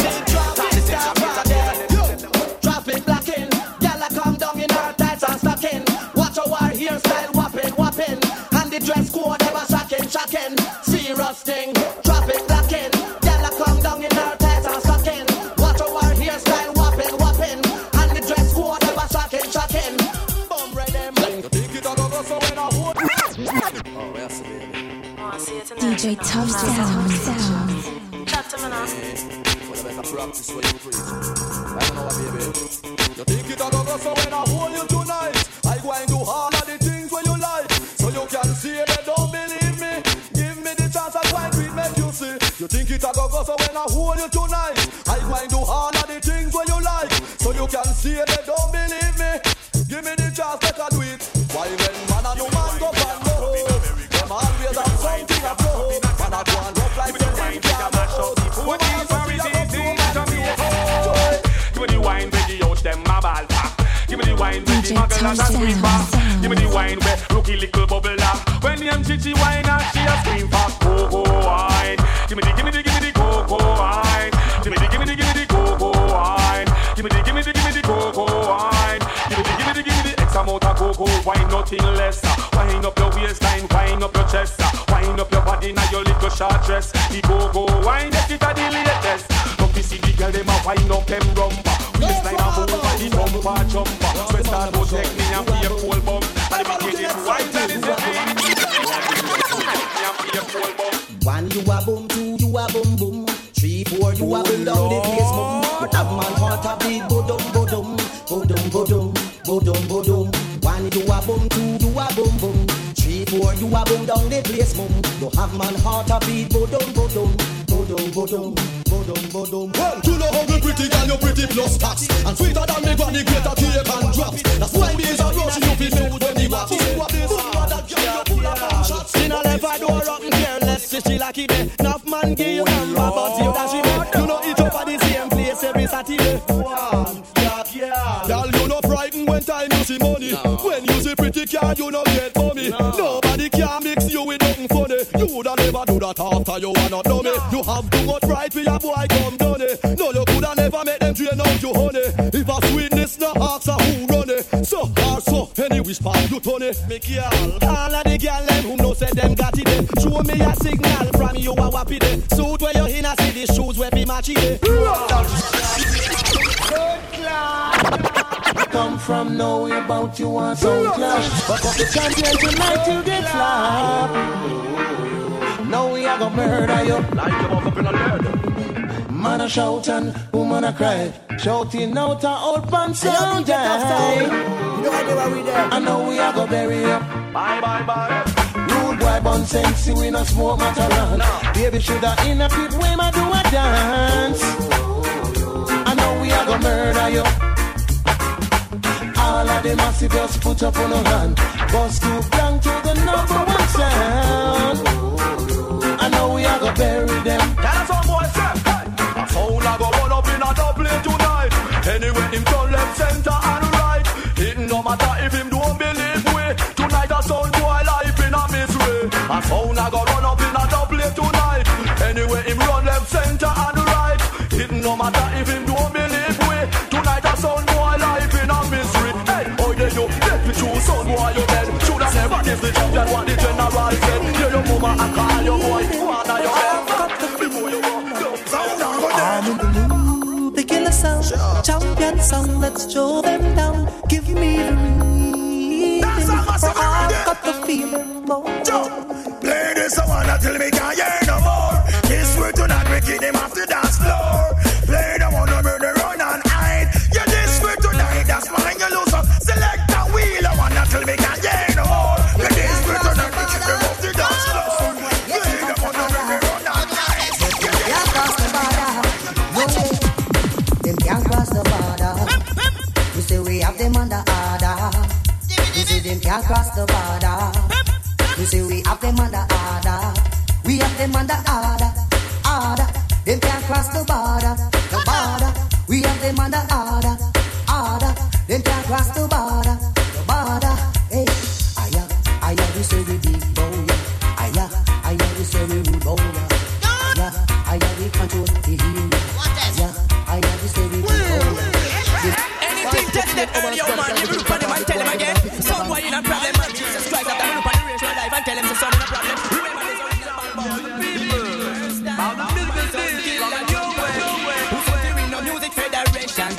DJ Top Sound. To you think it a go go so when I hold you tonight I go and do all of the things when you like So you can see they don't believe me Give me the chance I go and make you see You think it a go go so when I hold you tonight I go and do all of the things when you like So you can see they and a Tom scream Sound. Give me the wine, where rookie little bubble up. When the chichi wine and she a scream for go-go wine. Give me the, give me the, give me the go-go wine. Give me the, give me the, give me the go-go wine. Give me the, give me the, give me the go-go wine. Give me the, give me the, give me the X amount of go-go wine, nothing less. Wine up your waistline, wine up your chest, wine up your body now your little short dress. The go-go wine, yes, it a the latest. Don't you see the girl them a wine up them rumba. Waistline a move, the bumper jumper. Start go take me and be a you get it a a. One you a boom, two you a boom boom, three four you a boom down the place boom. That man heart a beat bodum bodum, bodum bodum, bodum bodum. One you a boom, two you a boom boom, three four you a boom down the place boom. You have man heart a beat bodum bodum, plus tax. And sweeter than me granny greater tape and drops. That's why me is a rush you feel me when me wax Skin a left a door up and careless. She she like it. There Enough man give you number But you that she make. You know eat up at the same place every Saturday. Girl, you no frightened when time you see money. When you see pretty car you no get for money Nobody can mix you with nothing funny. You would have never do that after you wanna know me You have too much right with your boy come drain out your honey. If a sweetness no ask a who run it. So or so, any whisper you turn it. Make you all. All of the girl them who know say them got it. eh. Show me a signal from you a wappy day. Suit where you in a see the shoes where be matchy day. Come from nowhere about you want some clash. But up the champion tonight till they flop. Now we are gonna murder you. Like you up in a lead. Man a shout and woman a cry. Shouting out a old pan sound I know we are gonna bury you. Bye bye bye. Rude boy bun sense, we no smoke Matalan. Baby shoulda in a pit way ma do a dance. I know we are gonna murder you. All of them massive just put up on a hand. Bust too blank to the number one sound. I know we are gonna bury them. That's all boy Anyway, him turn left, center and right. It no matter if him don't believe we. Tonight a sound boy life in a misery. A sound a go run up in a Dublin tonight. Anyway, him run left, center and right. It no matter if him don't believe we. Tonight a sound boy life in a misery. Hey, oh yeah, you let me choose sound boy you dead. Shoulda never give the champion what the general said. Hear your mama and call your boy. Your head. Before you go, go, sound down, go I'm in the mood, picking the sound. Champion song, let's show them down. Give me the reason. I've got the feeling more. Play this one until me can't hear no more. This word to not wicked him off the dance floor. Them under order. You say them can't cross the border. You say we have them under order. We have them under order. Order. Them can't cross the border. The border. We have them under order. Order. Them can't cross the border. The border. Hey. Aya, aya, we say we Tested earlier, man. You look on him and tell him again. Some boy in a problem, man. Jesus Christ, after me look on the racial life and tell him so son in a problem. Remember this original bad boy. All the business deal and your way. Who said there no music federation?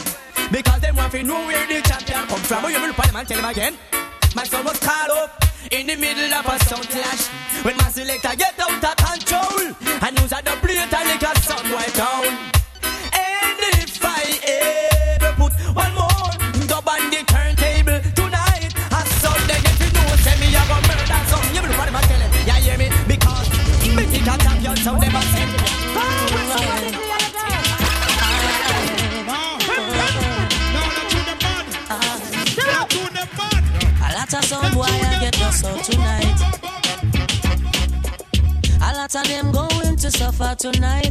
Because them want to know where the champion come from. You look on him and tell him again. My son was caught up in the middle of a sound clash. Tonight.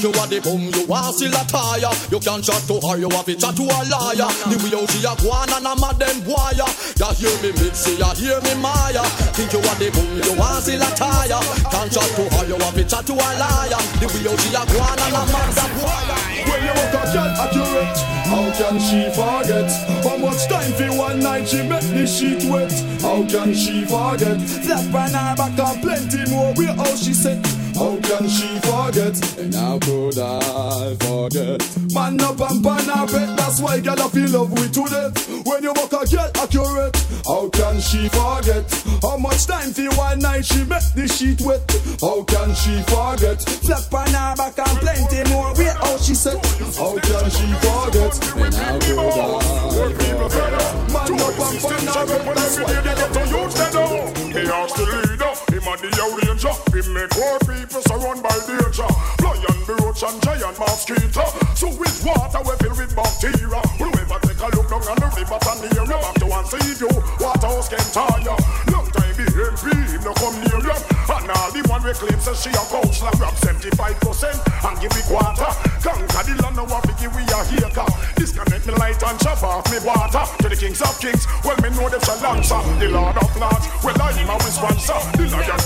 Think you are the bum, you are still a tire. You can't chat to her, you have to chat to a liar. The way out she a go on and a mad them wire. Ya hear me Mitzi, ya hear me Maya. Think you are the bum, you are still a tire. Can't chat to her, you have to chat to a liar. The way out she a go on and a mad them wire. When you walk a girl accurate How can she forget? How much time for one night she make the sheet wet? How can she forget? Flat on her back and plenty more Where how she said How can she forget? And how could I forget? Man up and pan bet That's why girl I feel love with to death When you walk a girl accurate How can she forget? How much time for one night she make the sheet wet? How can she forget? Flat on her back and plenty more Where how she said How can she forget? And how could I forget? Man up and pan bet That's why girl I feel love with to death He asked the leader, him a the ranger. He make poor people surround by danger. Lion, the roach and giant mosquito. So with water we fill with bacteria. Whoever take a look down on the river Tanzania, back to one see you. Waterhouse can tire. Long time the MP, him no come near you. And all the one we claim says she a like grab 75% and give me quarter. Conquer the land, now we give we a haker. Disconnect me light and chop off me water. To the kings of kings, well me know them shall answer. The lord of lords, well I am a sponsor. The lion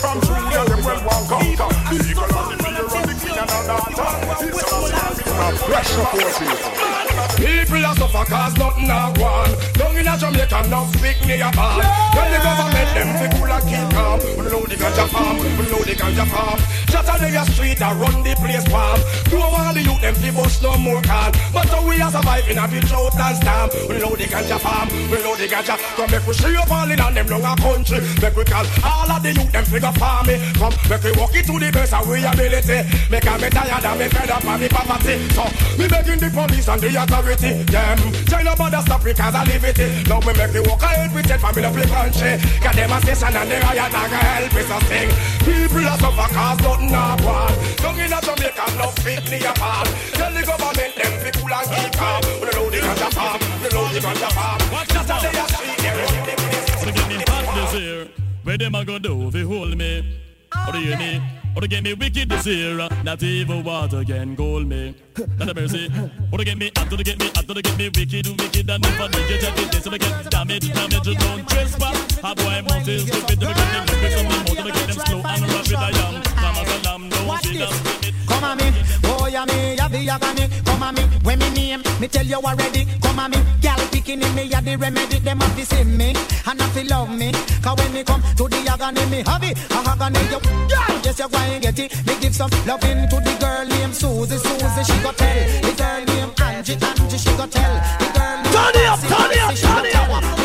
a pressure forces. People are suffer cause nothing a go on Down in a Jamaica, no speak me a ball When the government them fi cool and keep the ganja farm, know the ganja farm Shut on the street and run the place warm Do all the youth them bust no more can But how we are surviving a bit drought and storm We know the ganja farm, we know the ganja. Come make we see you falling on them long a country. Make we call all of the youth them fi go farm me. Come make we walk it to the best of we ability Make a me tired and me fed up of me poverty. So me begging the police and the authority Them. China bother stop because I live it. Now we make the walk ahead with it family of the country. Got them a station and the riot and help us to sing. People are suffer cause nothing a one Down in a Jamaica no fit me apart Tell the government them fi cool and keep calm. We know the ganja farm, we know the ganja farm. Just a day a street there So get me hot this year. Where them a go do if you hold me? Or do you oh, hear Or to get me wicked this year. Not even water can cool me. Not a mercy. Or to get me hot, to get me hot, to get me wicked, wicked, and if I need you, just this, to get damage, damage, don't trespass. How boy mouth is stupid, to get them with something more, to get them slow and rapid I am. Mama salam, no she does Come on me, oh yeah me, ya be agony. Come on me, when me name, me tell you already. Come on me, gal picking in me, ya the remedy. Them have to see me, and have to love me. Cause when me come to the agony, me have it. A agony, you, yes you and get it. Me give some loving to the girl named Susie, Susie, she go tell. The girl named Angie, Angie, she go tell. The girl named Turn it up, turn it up, Nancy, she go turn it up.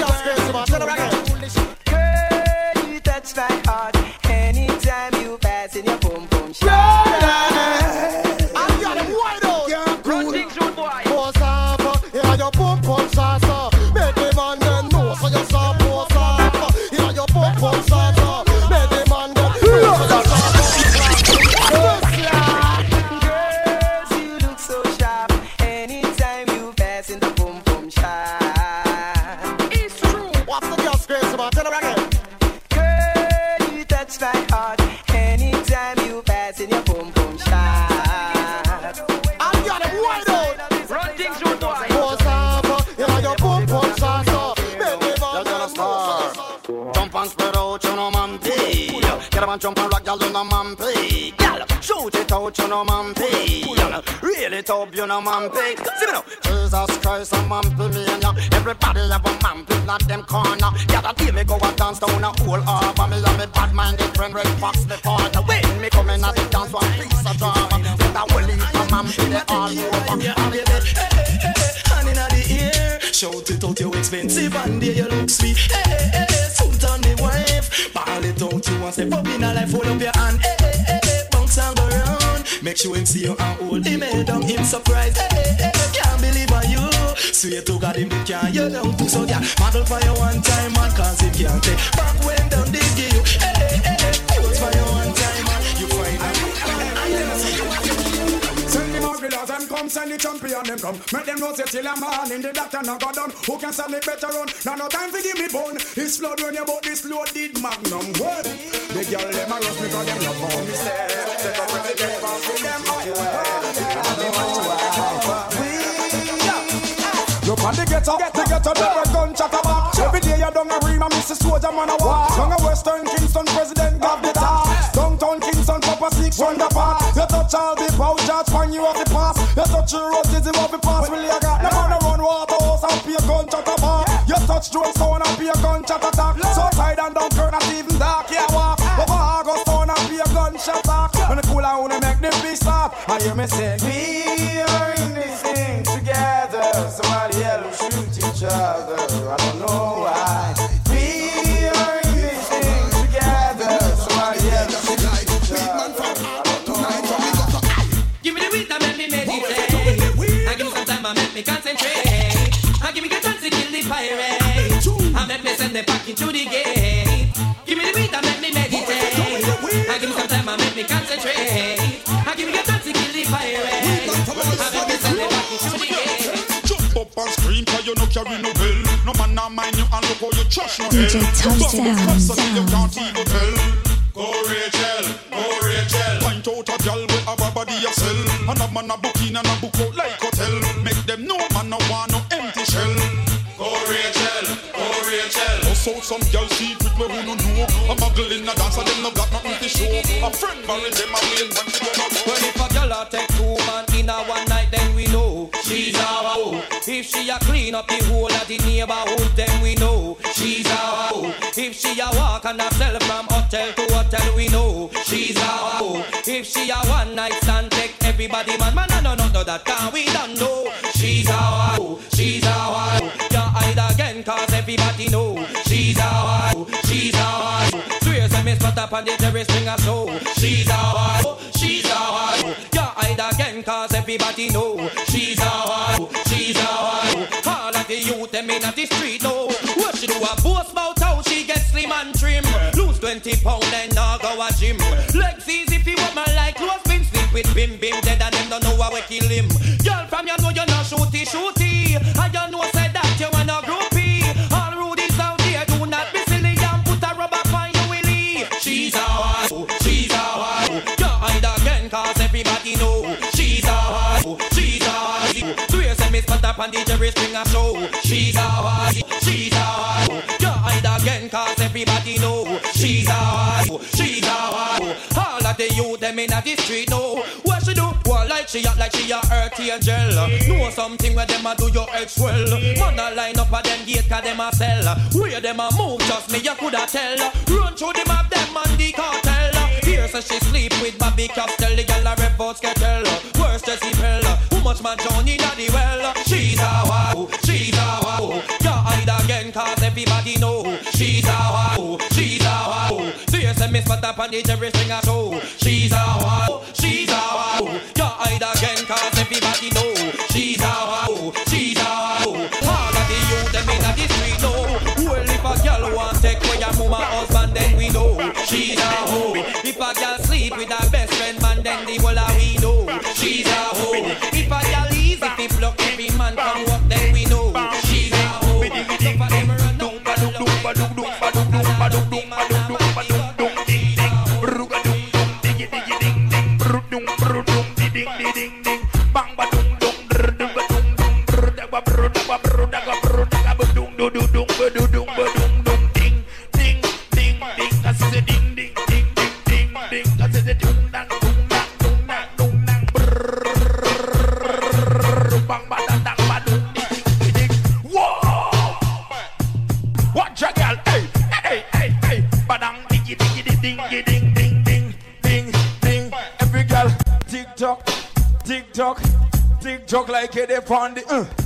And jump and rock, y'all, you know, man, pee. Y'all, shoot it out, you know, man, pee. Y'all, reel it up, you know, man, pee. See me now. Jesus Christ, man, pee, me and ya. Everybody have a man, pee, not them corner. Yeah, that day me go and dance down a whole harbor. Me and me bad-minded friend, Red Fox, me partner. When me come in at the dance, one piece of drama. A whole heap of man, pee, they all over. Inna the air, shout it out, you expensive and there you look sweet. Hey, hey, hey, hey, Sultan the wife, ball it out, you want step up in a life, hold up your hand. Hey, hey, hey, hey, bounce and go round. Make sure him see you and hold him eh, head down, him surprised. Hey, hey, hey, can't believe on you. Swear to God, him can't you down to so yeah. Model for you one time, man, cause him can't take back when down they give you. Hey, hey, hey, come send the champion them come. Make them know say till a man in the doctor now go done. Who can stand it better run? Now no time for give me bone. It's blood when you bought this loaded magnum. What? The girl them a rush because them love how me stay. Take up every day from them. Look on the ghetto, the ghetto, the red gun chat about. Every day you down a ream and miss a soldier man a walk. Down a Western Kingston president got the top. Downtown Kingston Papa Six run the park. You touch all the bow charge when you have the pass. You touch your roses you have the pass. Really I got no man a run waterhouse and pay gun chat about. You touch Jones Town and pay gun chat attack. So side and curve not even dark. Yeah walk over August Town and pay gunshot back. When the cool I wanna make the beat stop. I hear me say we are in this thing together. Somebody else shoot each other. I don't know why. Make me send them back into the gate. Give me the weed that make me meditate. And give me some time and make me concentrate. And give me the chance to kill the pirate. And make me send them back into the gate. Jump up and scream cause you no carry no bell No man not mind you and look how you trash no DJ hell Tom Bump up close so Sound. you can't even tell Go Rachel, go Rachel Point out a gal with a body a sell And a man a book in and a book out like hotel Make them know man no want no empty shell Out some gal secret where who no know A muggle in a dance and them no got nothing to show A friend marry them a wait when she go Well, if a girl a take two man in a one night, then we know she's our hoe. If she a clean up the whole of the neighborhood, then we know she's our hoe. If she a walk and sell from hotel to hotel, we know she's our hoe. If she a one night stand, take everybody man, man, I don't know that can we don't know up on the terrace, bring a show. She's our hoe. She's our hoe. You hide again, cause everybody know she's our hoe. She's our hoe. All of the youth them in the street know what she do. A boast about how she gets slim and trim. Lose 20 pound and now go a gym. Legs easy if you want my like close been sleep with bim bim dead and them don't know how we kill him. Girl from you know you're not shooty shooty. And you know up on the Jerry Springer show. She's our hoe. She's our hoe. You hide again cause everybody know she's our hoe. She's our hoe. All of the youth them in the street know what she do. Well, like she act like she a earth angel. Know something where them a do your ex well. Man a line up at them gate cause them a sell. Where them a move just me you coulda tell. Run through the map them and the cartel. Here so she sleep with Bobby Castell. The gal a rep out skettle. Worst Jessie Pell. Who much man Johnny daddy well. Everybody know. She's a wow. She's a wow. So you say me spot up on the Jerry Springer show. She's a wow. She's a wow. Watch it the, uh.